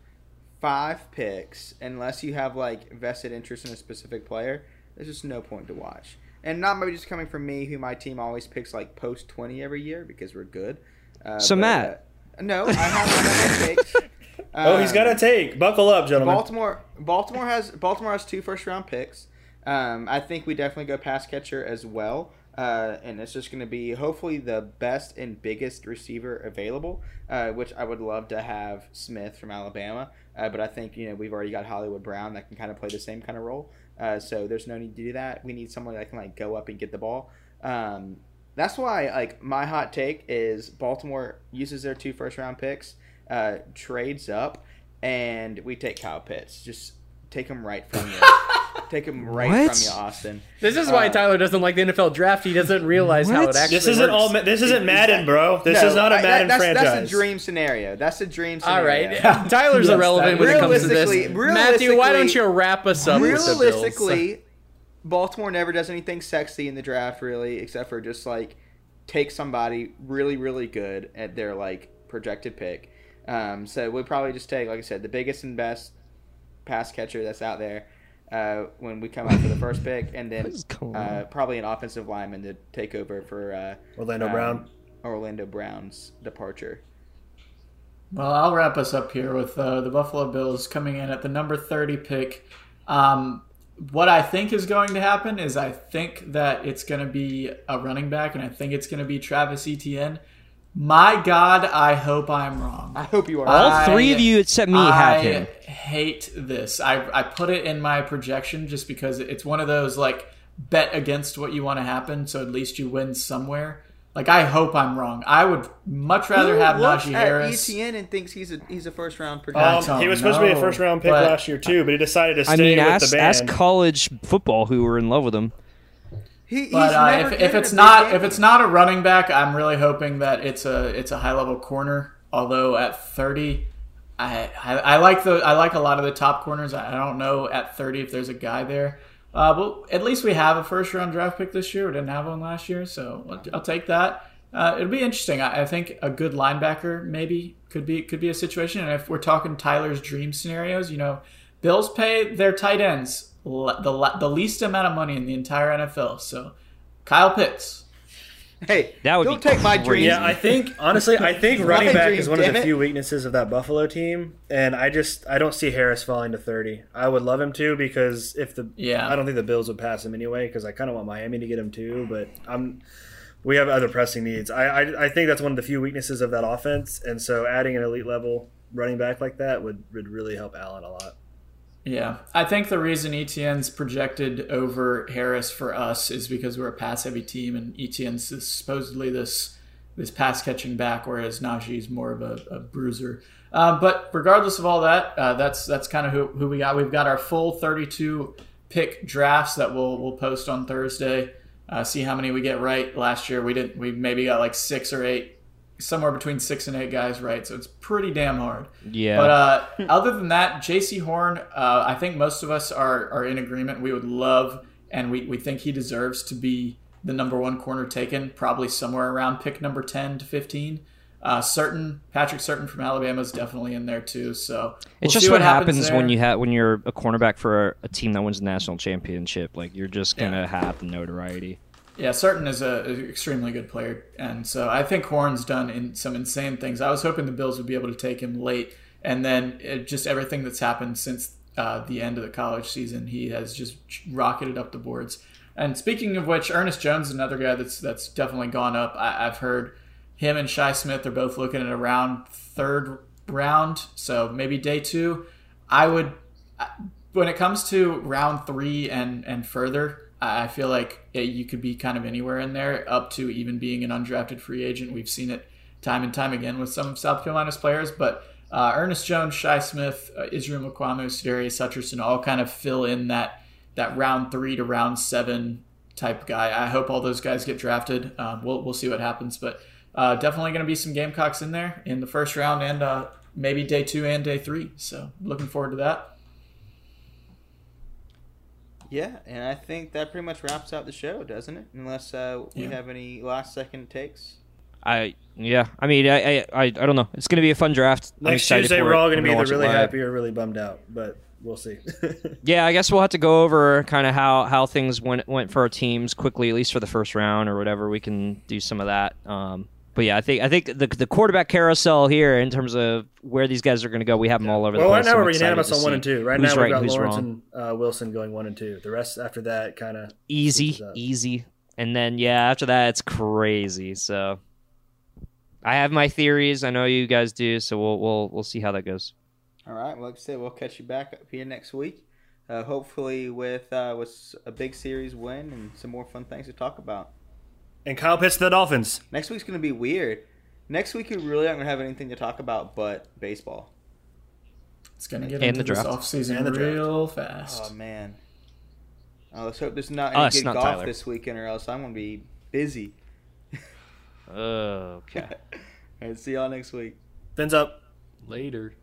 five picks, unless you have like vested interest in a specific player, there's just no point to watch. And not maybe just coming from me, who my team always picks like post twenty every year because we're good. Uh, So, but, Matt. uh, no, I have my takes. Oh, he's got a take. Buckle up, gentlemen. Baltimore. Baltimore has Baltimore has two first round picks. Um, I think we definitely go pass catcher as well. Uh, and it's just going to be hopefully the best and biggest receiver available, uh, which I would love to have Smith from Alabama. Uh, but I think you know we've already got Hollywood Brown that can kind of play the same kind of role. Uh, so there's no need to do that. We need someone that can like go up and get the ball. Um, that's why like my hot take is Baltimore uses their two first round picks, uh, trades up, and we take Kyle Pitts. Just take him right from you. take him right What? from you, Austin. This is why Uh, Tyler doesn't like the NFL draft. He doesn't realize how it actually This isn't works. all. This isn't Madden, bro. This No, is not a I- Madden that's, franchise. That's a dream scenario. That's a dream scenario. All right, Tyler's Yes, irrelevant when it comes to this. Matthew, why don't you wrap us up with the Bills? Realistically, Baltimore never does anything sexy in the draft, really, except for just like take somebody really, really good at their like projected pick. Um, so we'll probably just take, like I said, the biggest and best pass catcher that's out there uh, when we come out for the first pick, and then uh, probably an offensive lineman to take over for uh, Orlando um, Brown. Orlando Brown's departure. Well, I'll wrap us up here with uh, the Buffalo Bills coming in at the number 30 pick. Um, what I think is going to happen is I think that it's going to be a running back, and I think it's going to be Travis Etienne. My God, I hope I'm wrong. I hope you are. All I- three of you except me have him. hate this. I, I put it in my projection just because it's one of those like bet against what you want to happen, so at least you win somewhere. Like I hope I'm wrong. I would much rather Who have looks Najee at Harris. Etienne and thinks he's a he's a first round I Um, he was supposed to be a first round pick last year too, but he decided to stay I mean, with ask, the ask college football who were in love with him. He, he's But uh, never if, if it's not game. if it's not a running back, I'm really hoping that it's a it's a high level corner. Although at 30, I, I I like the I like a lot of the top corners. I I don't know at 30 if there's a guy there. Uh, but at least we have a first round draft pick this year. We didn't have one last year, so I'll, take that. Uh, it'll be interesting. I, I think a good linebacker maybe could be could be a situation. And if we're talking Tyler's dream scenarios, you know, Bills pay their tight ends le- the le- the least amount of money in the entire NFL. So Kyle Pitts. Hey, That would don't be take my crazy. dreams. Yeah, I think honestly, I think running back dream, is one of damn the it. few weaknesses of that Buffalo team, and I just I don't see Harris falling to thirty. I would love him to because if the Yeah. I don't think the Bills would pass him anyway because I kind of want Miami to get him too, but I'm we have other pressing needs. I, I I think that's one of the few weaknesses of that offense, and so adding an elite level running back like that would would really help Allen a lot. Yeah, I think the reason Etienne's projected over Harris for us is because we're a pass heavy team, and Etienne's supposedly this this pass catching back, whereas Najee's more of a, a bruiser. Uh, but regardless of all that, uh, that's that's kind of who, who we got. We've got our full 32 pick drafts that we'll we'll post on Thursday. Uh, see how many we get right. Last year we didn't. we maybe got like six or eight, somewhere between six and eight guys right. So it's pretty damn hard. Yeah. But uh, other than that, Jaycee Horn, uh, I think most of us are, are in agreement. We would love and we, we think he deserves to be the number one corner taken, probably somewhere around pick number 10 to 15. Uh, Surtain Patrick Surtain from Alabama is definitely in there too. So It's we'll just see what, happens there. when you have when you're a cornerback for a, a team that wins the national championship. Like you're just gonna have the notoriety. Yeah, Surtain is a, a extremely good player, and so I think Horn's done in some insane things. I was hoping the Bills would be able to take him late, and then it, just everything that's happened since uh, the end of the college season, he has just rocketed up the boards. And speaking of which, Ernest Jones another guy that's that's definitely gone up. I, I've heard him and Shi Smith are both looking at around third round, so maybe day two. I would when it comes to round three and and further, I feel like you could be kind of anywhere in there, up to even being an undrafted free agent. We've seen it time and time again with some South Carolina's players, but uh, Ernest Jones, Shi Smith, uh, Israel Mukuamu, Sadarius Hutcherson all kind of fill in that that round three to round seven type guy. I hope all those guys get drafted. Um, we'll we'll see what happens, but uh, definitely going to be some Gamecocks in there in the first round and uh, maybe day two and day three. So looking forward to that. Yeah, and I think that pretty much wraps up the show, doesn't it? Unless uh, we Yeah. have any last second takes. I yeah. I mean, I I I, I don't know. It's gonna be a fun draft. I'm Next Tuesday, we're all going I'm to be either really happy or really bummed out, but we'll see. Yeah, I guess we'll have to go over kind of how how things went went for our teams quickly, at least for the first round or whatever. We can do some of that. Um, but yeah, I think I think the the quarterback carousel here in terms of where these guys are going to go, we have them all over well, the right place. now so I'm we're unanimous on one and two. Right who's now we've right, got Lawrence wrong. and uh, Wilson going one and two. The rest after that kind of Easy, easy. and then yeah, after that it's crazy. So I have my theories. I know you guys do. So we'll we'll we'll see how that goes. All right. Well, like I said, we'll catch you back up here next week. Uh, hopefully with uh, with a big series win and some more fun things to talk about. And Kyle pitched the Dolphins. Next week's gonna be weird. Next week we really aren't gonna have anything to talk about but baseball. It's gonna get And into the this draft. off season And the draft. real fast. Oh man. Oh, let's hope there's not oh, any Us, good not golf Tyler. this weekend, or else I'm gonna be busy. Okay. All right, see y'all next week. Fins up. Later.